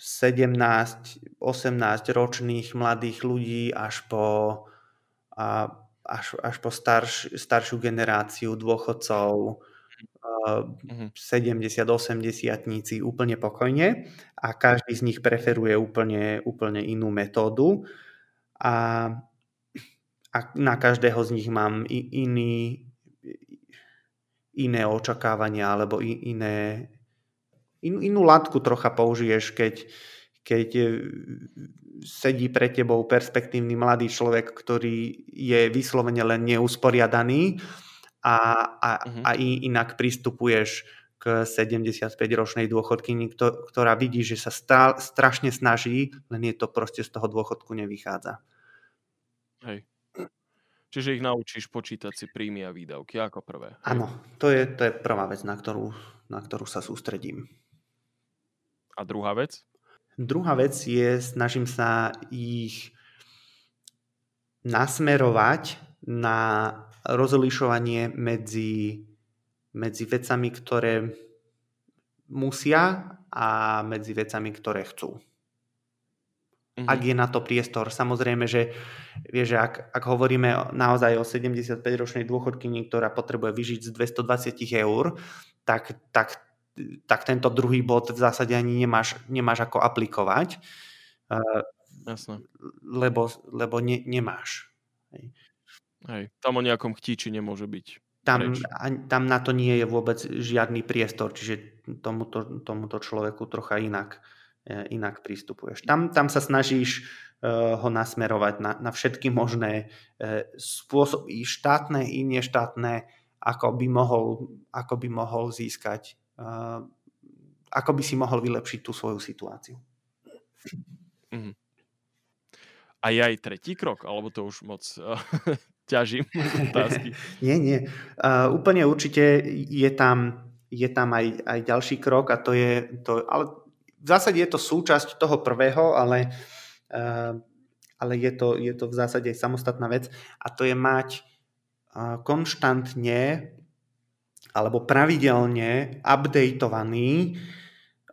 17, 18 ročných mladých ľudí až po, a, až, až po starš, staršiu generáciu dôchodcov, mm-hmm. 70, 80 úplne pokojne a každý z nich preferuje úplne, úplne inú metódu a, a na každého z nich mám iný, iné očakávania alebo iné, in, inú látku trocha použiješ, keď, keď sedí pre tebou perspektívny mladý človek, ktorý je vyslovene len neusporiadaný a, a, uh-huh. a inak pristupuješ k 75-ročnej dôchodkyni, ktorá vidí, že sa strašne snaží, len je to proste z toho dôchodku nevychádza. Hej. Čiže ich naučíš počítať si príjmy a výdavky ako prvé. Áno, to je, to je prvá vec, na ktorú, na ktorú sa sústredím. A druhá vec? Druhá vec je, snažím sa ich nasmerovať na rozlišovanie medzi, medzi vecami, ktoré musia a medzi vecami, ktoré chcú. Mm-hmm. Ak je na to priestor. Samozrejme, že, vie, že ak, ak hovoríme naozaj o 75-ročnej dôchodkyni, ktorá potrebuje vyžiť z 220 eur, tak, tak, tak tento druhý bod v zásade ani nemáš, nemáš ako aplikovať. Eh, Jasne. Lebo, lebo ne, nemáš. Hej. Hej. Tam o nejakom chtíči nemôže byť. Tam, tam na to nie je vôbec žiadny priestor, čiže tomuto, tomuto človeku trocha inak E, inak pristupuješ. Tam, tam sa snažíš e, ho nasmerovať na, na všetky možné spôsoby, štátne i neštátne, ako by mohol, ako by mohol získať, ako by si mohol vylepšiť tú svoju situáciu. Mm-hmm. A je aj tretí krok? Alebo to už moc uh, ťažím otázky? nie, nie. Uh, úplne určite je tam, je tam aj, aj ďalší krok a to je, to, ale v zásade je to súčasť toho prvého, ale, uh, ale je, to, je to v zásade aj samostatná vec a to je mať uh, konštantne alebo pravidelne updateovaný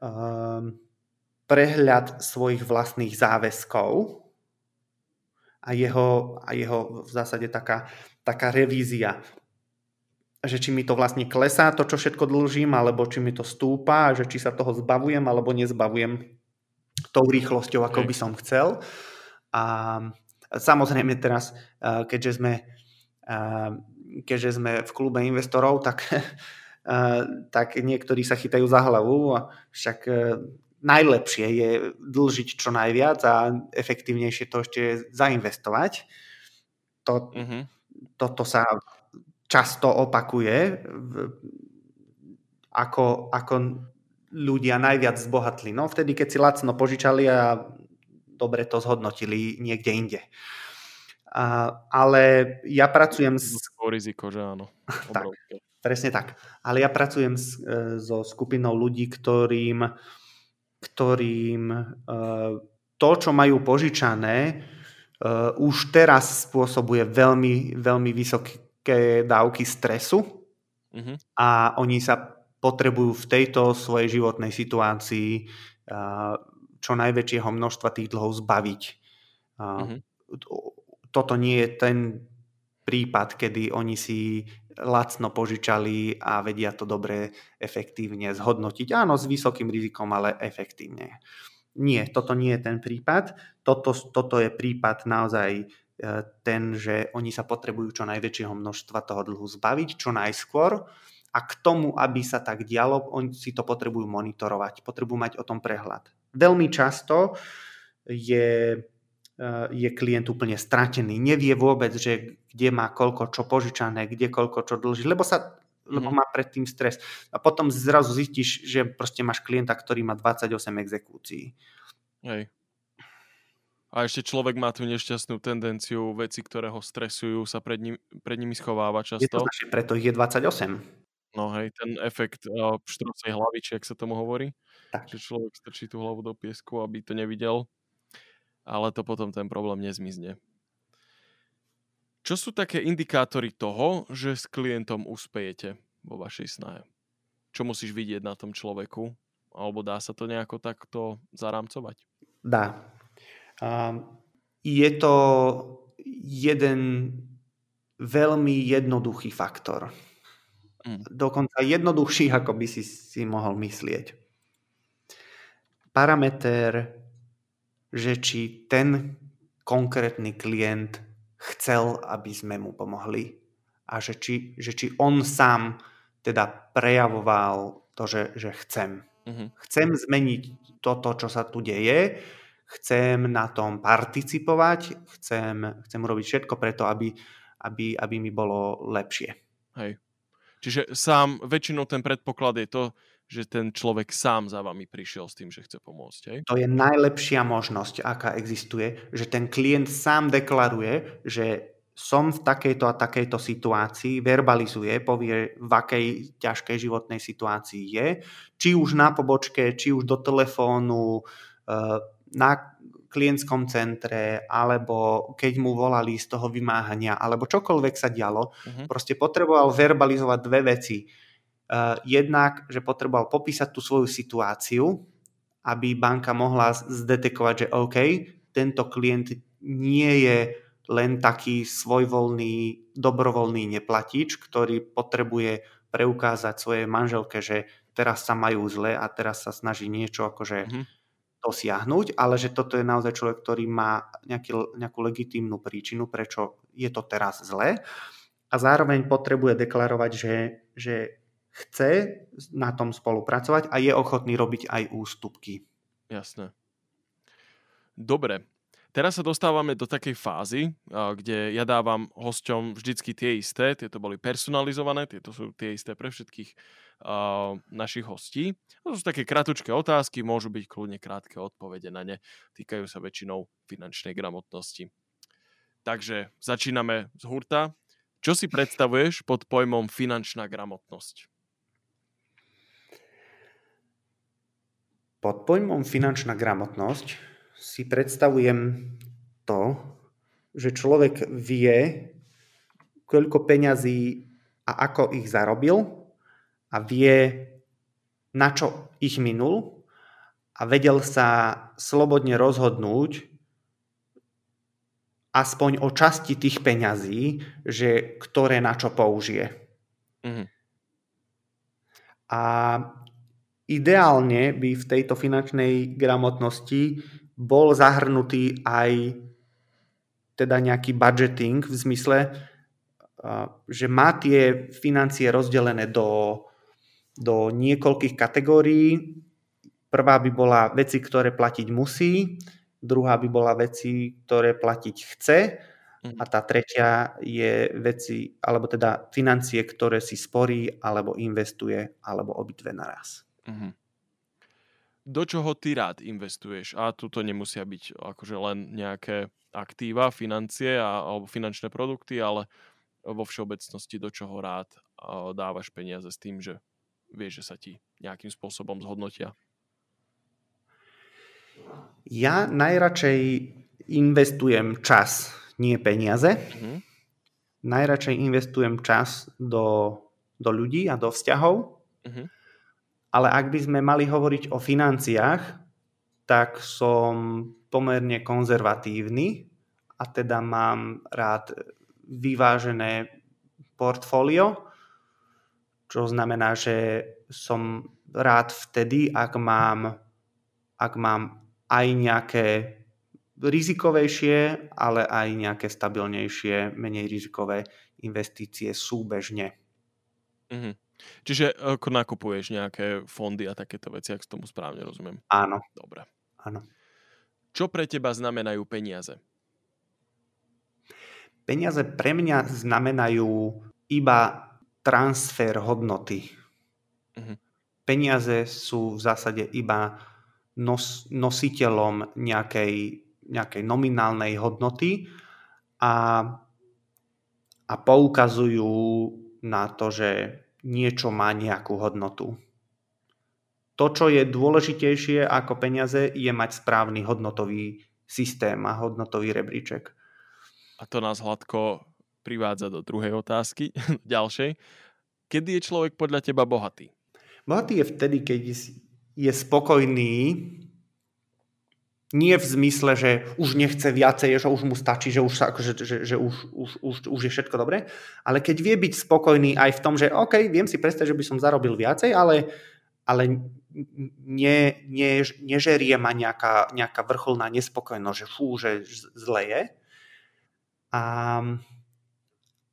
uh, prehľad svojich vlastných záväzkov a jeho, a jeho v zásade taká, taká revízia že či mi to vlastne klesá to, čo všetko dlžím, alebo či mi to stúpa, že či sa toho zbavujem, alebo nezbavujem tou rýchlosťou, ako by som chcel. A samozrejme teraz, keďže sme, keďže sme v klube investorov, tak, tak niektorí sa chytajú za hlavu, však najlepšie je dlžiť čo najviac a efektívnejšie to ešte zainvestovať. To, mm-hmm. Toto sa často opakuje, ako, ako ľudia najviac zbohatli. No vtedy, keď si lacno požičali a dobre to zhodnotili niekde inde. A, ale ja pracujem s... riziko, že áno. tak, presne tak. Ale ja pracujem s, e, so skupinou ľudí, ktorým ktorým eh, to, čo majú požičané, eh, už teraz spôsobuje veľmi, veľmi vysoké dávky stresu uh-huh. a oni sa potrebujú v tejto svojej životnej situácii čo najväčšieho množstva tých dlhov zbaviť. Uh-huh. Toto nie je ten prípad, kedy oni si lacno požičali a vedia to dobre efektívne zhodnotiť. Áno, s vysokým rizikom, ale efektívne. Nie, toto nie je ten prípad. Toto, toto je prípad naozaj e, ten, že oni sa potrebujú čo najväčšieho množstva toho dlhu zbaviť čo najskôr a k tomu, aby sa tak dialo, oni si to potrebujú monitorovať, potrebujú mať o tom prehľad. Veľmi často je je klient úplne stratený. Nevie vôbec, že kde má koľko čo požičané, kde koľko čo dlží, lebo sa lebo mhm. má predtým stres. A potom zrazu zistíš, že proste máš klienta, ktorý má 28 exekúcií. Hej. A ešte človek má tú nešťastnú tendenciu, veci, ktoré ho stresujú, sa pred, ním, pred nimi schováva často. Je to znači, preto ich je 28. No hej, ten efekt uh, pštrucej hlavičky, ak sa tomu hovorí. Tak. Že človek strčí tú hlavu do piesku, aby to nevidel ale to potom ten problém nezmizne. Čo sú také indikátory toho, že s klientom uspejete vo vašej snahe? Čo musíš vidieť na tom človeku? Alebo dá sa to nejako takto zarámcovať? Dá. Um, je to jeden veľmi jednoduchý faktor. Mm. Dokonca jednoduchší, ako by si si mohol myslieť. Parameter že či ten konkrétny klient chcel, aby sme mu pomohli a že či, že či on sám teda prejavoval to, že, že chcem. Uh-huh. Chcem zmeniť toto, čo sa tu deje, chcem na tom participovať, chcem, chcem urobiť všetko preto, aby, aby, aby mi bolo lepšie. Hej. Čiže sám, väčšinou ten predpoklad je to, že ten človek sám za vami prišiel s tým, že chce pomôcť. Hej? To je najlepšia možnosť, aká existuje, že ten klient sám deklaruje, že som v takejto a takejto situácii, verbalizuje, povie, v akej ťažkej životnej situácii je, či už na pobočke, či už do telefónu, eh, na klientskom centre, alebo keď mu volali z toho vymáhania, alebo čokoľvek sa dialo, uh-huh. proste potreboval verbalizovať dve veci jednak, že potreboval popísať tú svoju situáciu, aby banka mohla zdetekovať, že OK, tento klient nie je len taký svojvoľný, dobrovoľný neplatič, ktorý potrebuje preukázať svojej manželke, že teraz sa majú zle a teraz sa snaží niečo akože mm-hmm. dosiahnuť, ale že toto je naozaj človek, ktorý má nejaký, nejakú legitímnu príčinu, prečo je to teraz zle a zároveň potrebuje deklarovať, že, že chce na tom spolupracovať a je ochotný robiť aj ústupky. Jasné. Dobre. Teraz sa dostávame do takej fázy, kde ja dávam hosťom vždycky tie isté, tieto boli personalizované, tieto sú tie isté pre všetkých našich hostí. To sú také kratučké otázky, môžu byť kľudne krátke odpovede na ne. Týkajú sa väčšinou finančnej gramotnosti. Takže začíname z hurta. Čo si predstavuješ pod pojmom finančná gramotnosť? Pod pojmom finančná gramotnosť si predstavujem to, že človek vie, koľko peňazí a ako ich zarobil a vie, na čo ich minul a vedel sa slobodne rozhodnúť aspoň o časti tých peňazí, že ktoré na čo použije. Mm-hmm. A Ideálne by v tejto finančnej gramotnosti bol zahrnutý aj teda nejaký budgeting v zmysle, že má tie financie rozdelené do, do niekoľkých kategórií. Prvá by bola veci, ktoré platiť musí, druhá by bola veci, ktoré platiť chce mhm. a tá tretia je veci, alebo teda financie, ktoré si sporí, alebo investuje, alebo obidve naraz. Uh-huh. Do čoho ty rád investuješ? A tu to nemusia byť akože len nejaké aktíva, financie a, alebo finančné produkty, ale vo všeobecnosti do čoho rád dávaš peniaze s tým, že vieš, že sa ti nejakým spôsobom zhodnotia? Ja najradšej investujem čas, nie peniaze. Mm-hmm. Najradšej investujem čas do, do ľudí a do vzťahov. Mm-hmm ale ak by sme mali hovoriť o financiách, tak som pomerne konzervatívny a teda mám rád vyvážené portfólio, čo znamená, že som rád vtedy, ak mám, ak mám aj nejaké rizikovejšie, ale aj nejaké stabilnejšie, menej rizikové investície súbežne. Mm-hmm. Čiže ako nakupuješ nejaké fondy a takéto veci, ak tomu správne rozumiem. Áno. Dobre. Áno. Čo pre teba znamenajú peniaze? Peniaze pre mňa znamenajú iba transfer hodnoty. Uh-huh. Peniaze sú v zásade iba nos, nositeľom nejakej, nejakej nominálnej hodnoty a, a poukazujú na to, že niečo má nejakú hodnotu. To, čo je dôležitejšie ako peniaze, je mať správny hodnotový systém a hodnotový rebríček. A to nás hladko privádza do druhej otázky, ďalšej. Kedy je človek podľa teba bohatý? Bohatý je vtedy, keď je spokojný nie v zmysle, že už nechce viacej, že už mu stačí, že už, akože, že, že už, už, už, už je všetko dobré, ale keď vie byť spokojný aj v tom, že OK, viem si predstaviť, že by som zarobil viacej, ale, ale ne, ne, nežerie ma nejaká, nejaká vrcholná nespokojnosť, že fú, že zle je. A,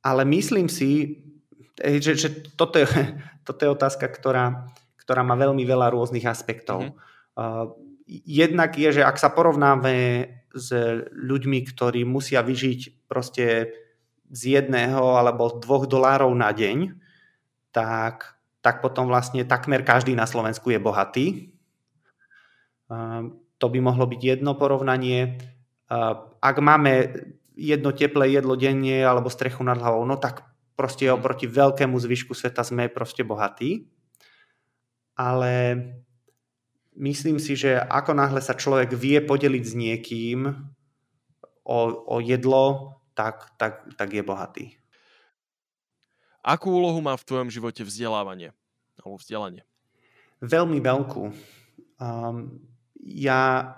ale myslím si, že, že toto, je, toto je otázka, ktorá, ktorá má veľmi veľa rôznych aspektov. Mm-hmm. Uh, jednak je, že ak sa porovnáme s ľuďmi, ktorí musia vyžiť proste z jedného alebo dvoch dolárov na deň, tak, tak potom vlastne takmer každý na Slovensku je bohatý. To by mohlo byť jedno porovnanie. Ak máme jedno teplé jedlo denne alebo strechu nad hlavou, no tak proste oproti veľkému zvyšku sveta sme proste bohatí. Ale myslím si, že ako náhle sa človek vie podeliť s niekým o, o jedlo, tak, tak, tak je bohatý. Akú úlohu má v tvojom živote vzdelávanie? Alebo vzdelanie? Veľmi veľkú. Um, ja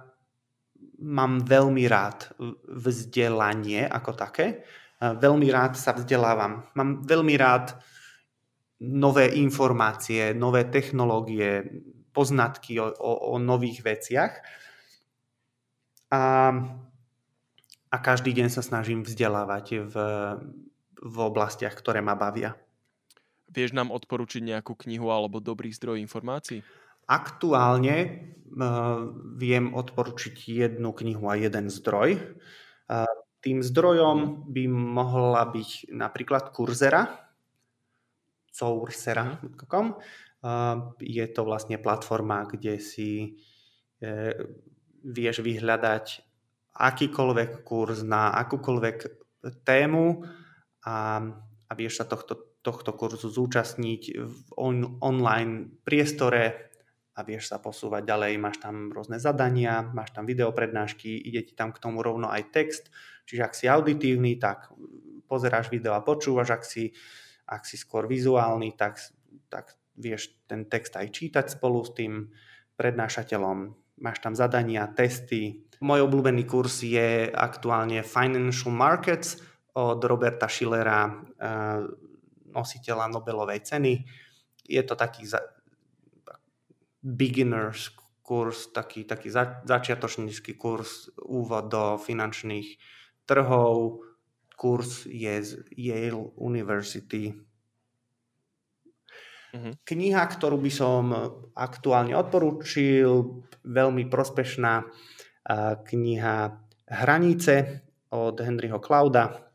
mám veľmi rád vzdelanie ako také. Veľmi rád sa vzdelávam. Mám veľmi rád nové informácie, nové technológie, poznatky o, o, o nových veciach. A, a každý deň sa snažím vzdelávať v, v oblastiach, ktoré ma bavia. Vieš nám odporučiť nejakú knihu alebo dobrý zdroj informácií? Aktuálne uh, viem odporučiť jednu knihu a jeden zdroj. Uh, tým zdrojom by mohla byť napríklad Kurzera, coursera.com Je to vlastne platforma, kde si e, vieš vyhľadať akýkoľvek kurz na akúkoľvek tému a, a vieš sa tohto, tohto kurzu zúčastniť v on, online priestore a vieš sa posúvať ďalej. Máš tam rôzne zadania, máš tam videoprednášky, ide ti tam k tomu rovno aj text. Čiže ak si auditívny, tak pozeráš video a počúvaš, ak si, ak si skôr vizuálny, tak, tak vieš ten text aj čítať spolu s tým prednášateľom. Máš tam zadania, testy. Môj obľúbený kurz je aktuálne Financial Markets od Roberta Schillera, eh, nositeľa Nobelovej ceny. Je to taký beginners kurz, taký, taký za, začiatočnícky kurz, úvod do finančných trhov. Kurz je z Yale University Uh-huh. Kniha, ktorú by som aktuálne odporúčil, veľmi prospešná kniha Hranice od Henryho Klauda.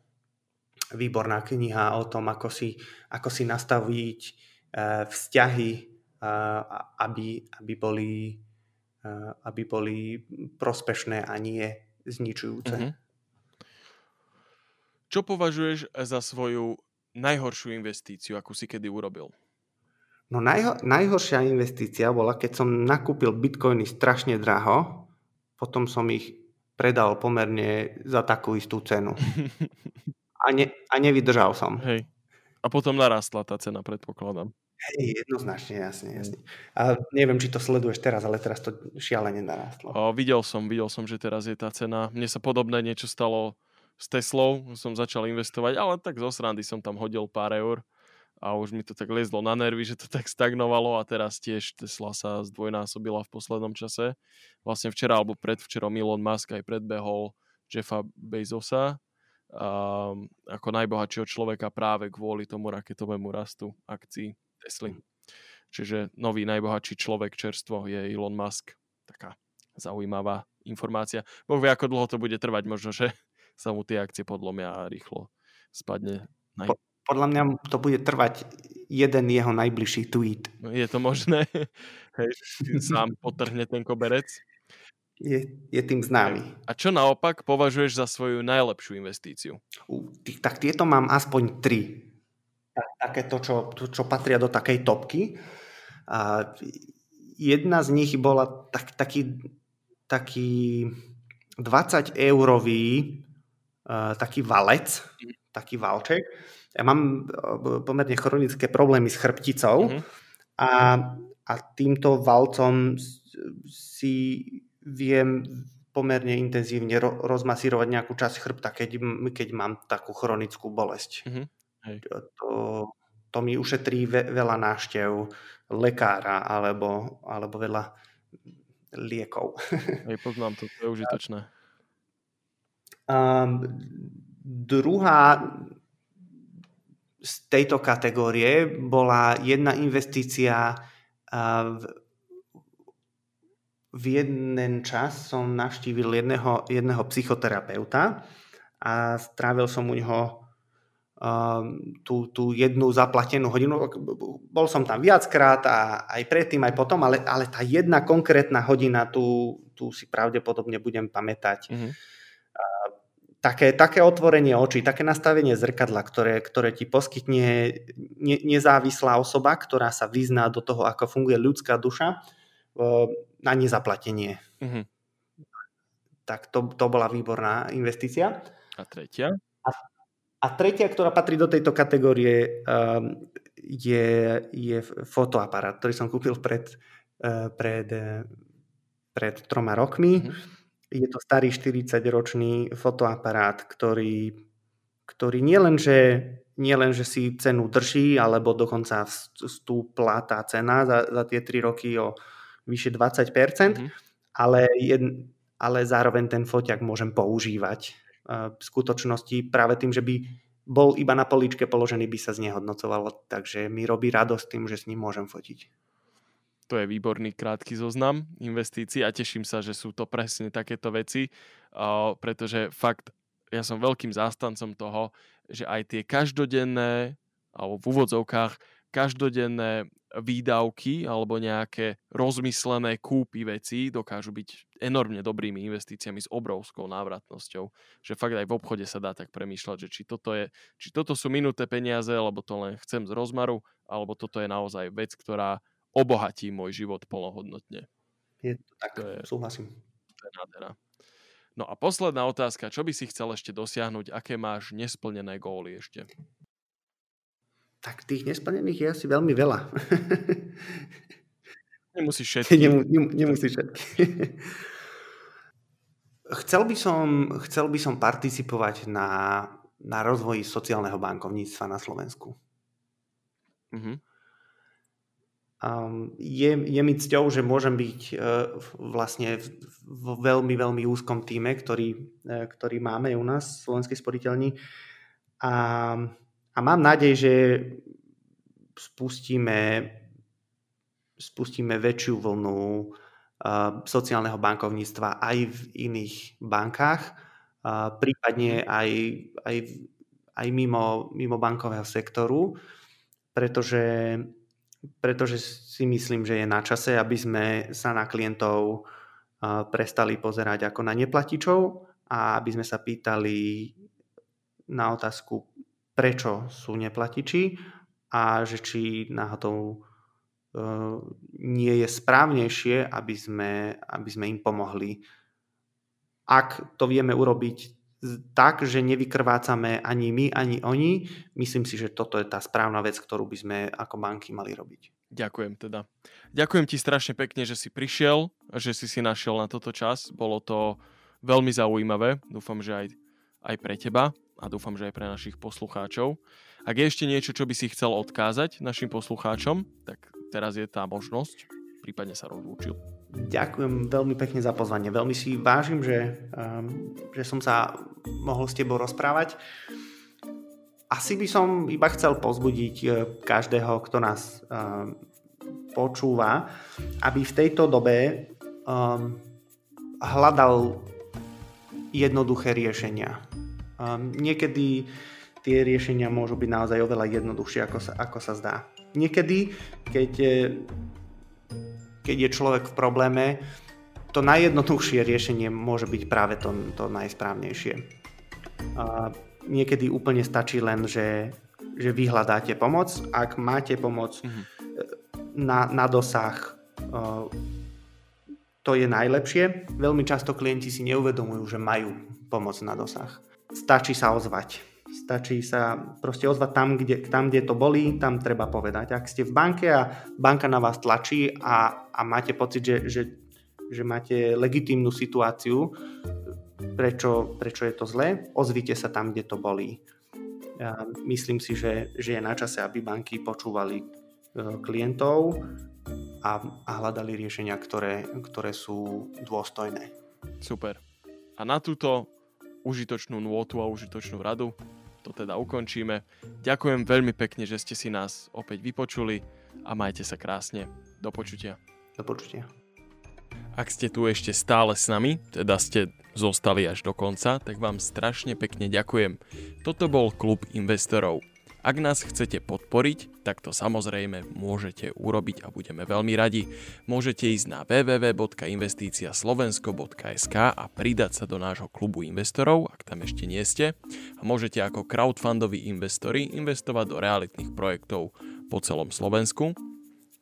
Výborná kniha o tom, ako si, ako si nastaviť e, vzťahy, aby, aby, boli, aby boli prospešné a nie zničujúce. Uh-huh. Čo považuješ za svoju najhoršiu investíciu, akú si kedy urobil? No najho- najhoršia investícia bola, keď som nakúpil bitcoiny strašne draho, potom som ich predal pomerne za takú istú cenu. A, ne- a nevydržal som. Hej. A potom narastla tá cena, predpokladám. Hej, jednoznačne, jasne, jasne. A neviem, či to sleduješ teraz, ale teraz to šialene narastlo. O, videl som, videl som, že teraz je tá cena. Mne sa podobné niečo stalo s Teslou, som začal investovať, ale tak zo srandy som tam hodil pár eur a už mi to tak liezlo na nervy, že to tak stagnovalo a teraz tiež Tesla sa zdvojnásobila v poslednom čase. Vlastne včera alebo predvčerom Elon Musk aj predbehol Jeffa Bezosa um, ako najbohatšieho človeka práve kvôli tomu raketovému rastu akcií Tesly. Čiže nový najbohatší človek čerstvo je Elon Musk. Taká zaujímavá informácia. Boh vie, ako dlho to bude trvať, možno, že sa mu tie akcie podlomia a rýchlo spadne. Po, podľa mňa to bude trvať jeden jeho najbližší tweet. Je to možné? Hej, sám potrhne ten koberec? Je, je tým známy. A čo naopak považuješ za svoju najlepšiu investíciu? Uh, tak tieto mám aspoň tri. Také to, čo, čo patria do takej topky. A jedna z nich bola tak, taký, taký 20 eurový uh, taký valec, mhm. taký valček, ja mám e, pomerne chronické problémy s chrbticou mm-hmm. a, a týmto valcom si viem pomerne intenzívne ro- rozmasírovať nejakú časť chrbta, keď, keď mám takú chronickú bolesť. Mm-hmm. Hej. To, to mi ušetrí ve- veľa náštev lekára alebo, alebo veľa liekov. Hej, poznám to, to je užitočné. Um, druhá z tejto kategórie bola jedna investícia v, v jeden čas som navštívil jedného, jedného psychoterapeuta a strávil som u neho tú, tú jednu zaplatenú hodinu. Bol som tam viackrát a aj predtým, aj potom, ale, ale tá jedna konkrétna hodina, tu si pravdepodobne budem pamätať. Mm-hmm také, také otvorenie očí, také nastavenie zrkadla, ktoré, ktoré ti poskytne ne, nezávislá osoba, ktorá sa vyzná do toho, ako funguje ľudská duša, na nezaplatenie. Mm-hmm. Tak to, to bola výborná investícia. A tretia? A, a tretia, ktorá patrí do tejto kategórie, um, je, je fotoaparát, ktorý som kúpil pred, uh, pred, pred troma rokmi. Mm-hmm je to starý 40-ročný fotoaparát, ktorý, ktorý nielenže, nielenže si cenu drží, alebo dokonca vstúpla tá cena za, za tie 3 roky o vyše 20%, mm-hmm. ale, jed, ale zároveň ten foťak môžem používať. V skutočnosti práve tým, že by bol iba na poličke položený, by sa znehodnocovalo, takže mi robí radosť tým, že s ním môžem fotiť to je výborný krátky zoznam investícií a teším sa, že sú to presne takéto veci, pretože fakt ja som veľkým zástancom toho, že aj tie každodenné alebo v úvodzovkách každodenné výdavky alebo nejaké rozmyslené kúpy veci dokážu byť enormne dobrými investíciami s obrovskou návratnosťou. Že fakt aj v obchode sa dá tak premýšľať, že či toto, je, či toto sú minuté peniaze, alebo to len chcem z rozmaru, alebo toto je naozaj vec, ktorá obohatí môj život polohodnotne. Je to tak, to je, súhlasím. To je nádhera. No a posledná otázka, čo by si chcel ešte dosiahnuť, aké máš nesplnené góly ešte? Tak tých nesplnených je asi veľmi veľa. Nemusíš všetky. Nemu, nemusíš všetky. chcel, by som, chcel by som participovať na, na rozvoji sociálneho bankovníctva na Slovensku. Mm-hmm. Um, je, je mi cťou, že môžem byť uh, vlastne v, v veľmi, veľmi úzkom týme, ktorý, uh, ktorý máme u nás v Slovenskej sporiteľni. A, a mám nádej, že spustíme, spustíme väčšiu vlnu uh, sociálneho bankovníctva aj v iných bankách, uh, prípadne aj, aj, aj mimo, mimo bankového sektoru, pretože pretože si myslím, že je na čase, aby sme sa na klientov prestali pozerať ako na neplatičov a aby sme sa pýtali na otázku, prečo sú neplatiči a že či náhodou e, nie je správnejšie, aby sme, aby sme im pomohli. Ak to vieme urobiť tak, že nevykrvácame ani my, ani oni. Myslím si, že toto je tá správna vec, ktorú by sme ako banky mali robiť. Ďakujem teda. Ďakujem ti strašne pekne, že si prišiel, že si si našiel na toto čas. Bolo to veľmi zaujímavé. Dúfam, že aj, aj pre teba a dúfam, že aj pre našich poslucháčov. Ak je ešte niečo, čo by si chcel odkázať našim poslucháčom, tak teraz je tá možnosť. Prípadne sa rozlúčil. Ďakujem veľmi pekne za pozvanie. Veľmi si vážim, že, um, že som sa mohol s tebou rozprávať. Asi by som iba chcel pozbudiť eh, každého, kto nás um, počúva, aby v tejto dobe um, hľadal jednoduché riešenia. Um, niekedy tie riešenia môžu byť naozaj oveľa jednoduchšie, ako sa, ako sa zdá. Niekedy, keď keď je človek v probléme, to najjednoduchšie riešenie môže byť práve to, to najsprávnejšie. A niekedy úplne stačí len, že, že vyhľadáte pomoc. Ak máte pomoc mm-hmm. na, na dosah, to je najlepšie. Veľmi často klienti si neuvedomujú, že majú pomoc na dosah. Stačí sa ozvať Stačí sa proste ozvať tam kde, tam, kde to bolí, tam treba povedať. Ak ste v banke a banka na vás tlačí a, a máte pocit, že, že, že máte legitímnu situáciu, prečo, prečo je to zlé, ozvite sa tam, kde to bolí. Ja myslím si, že, že je na čase, aby banky počúvali e, klientov a, a hľadali riešenia, ktoré, ktoré sú dôstojné. Super. A na túto užitočnú nôtu a užitočnú radu to teda ukončíme. Ďakujem veľmi pekne, že ste si nás opäť vypočuli a majte sa krásne. Do počutia. Do počutia. Ak ste tu ešte stále s nami, teda ste zostali až do konca, tak vám strašne pekne ďakujem. Toto bol klub investorov. Ak nás chcete podporiť, tak to samozrejme môžete urobiť a budeme veľmi radi. Môžete ísť na www.investiciaslovensko.sk a pridať sa do nášho klubu investorov, ak tam ešte nie ste. A môžete ako crowdfundoví investori investovať do realitných projektov po celom Slovensku.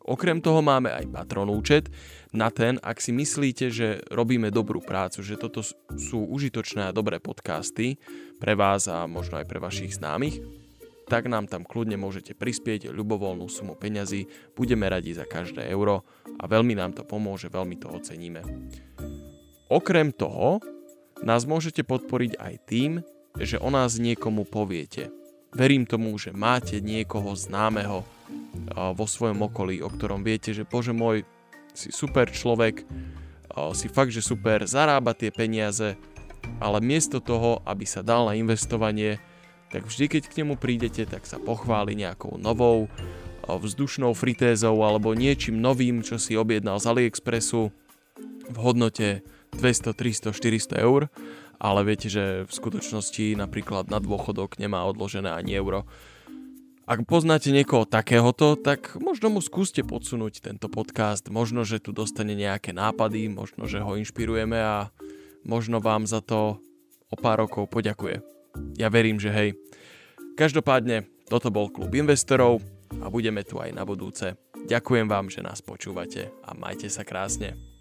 Okrem toho máme aj patron účet, na ten, ak si myslíte, že robíme dobrú prácu, že toto sú užitočné a dobré podcasty pre vás a možno aj pre vašich známych, tak nám tam kľudne môžete prispieť ľubovoľnú sumu peňazí, budeme radi za každé euro a veľmi nám to pomôže, veľmi to oceníme. Okrem toho nás môžete podporiť aj tým, že o nás niekomu poviete. Verím tomu, že máte niekoho známeho vo svojom okolí, o ktorom viete, že bože môj, si super človek, si fakt, že super, zarába tie peniaze, ale miesto toho, aby sa dal na investovanie, tak vždy, keď k nemu prídete, tak sa pochváli nejakou novou vzdušnou fritézou alebo niečím novým, čo si objednal z AliExpressu v hodnote 200, 300, 400 eur, ale viete, že v skutočnosti napríklad na dôchodok nemá odložené ani euro. Ak poznáte niekoho takéhoto, tak možno mu skúste podsunúť tento podcast. Možno, že tu dostane nejaké nápady, možno, že ho inšpirujeme a možno vám za to o pár rokov poďakuje. Ja verím, že hej. Každopádne, toto bol klub investorov a budeme tu aj na budúce. Ďakujem vám, že nás počúvate a majte sa krásne.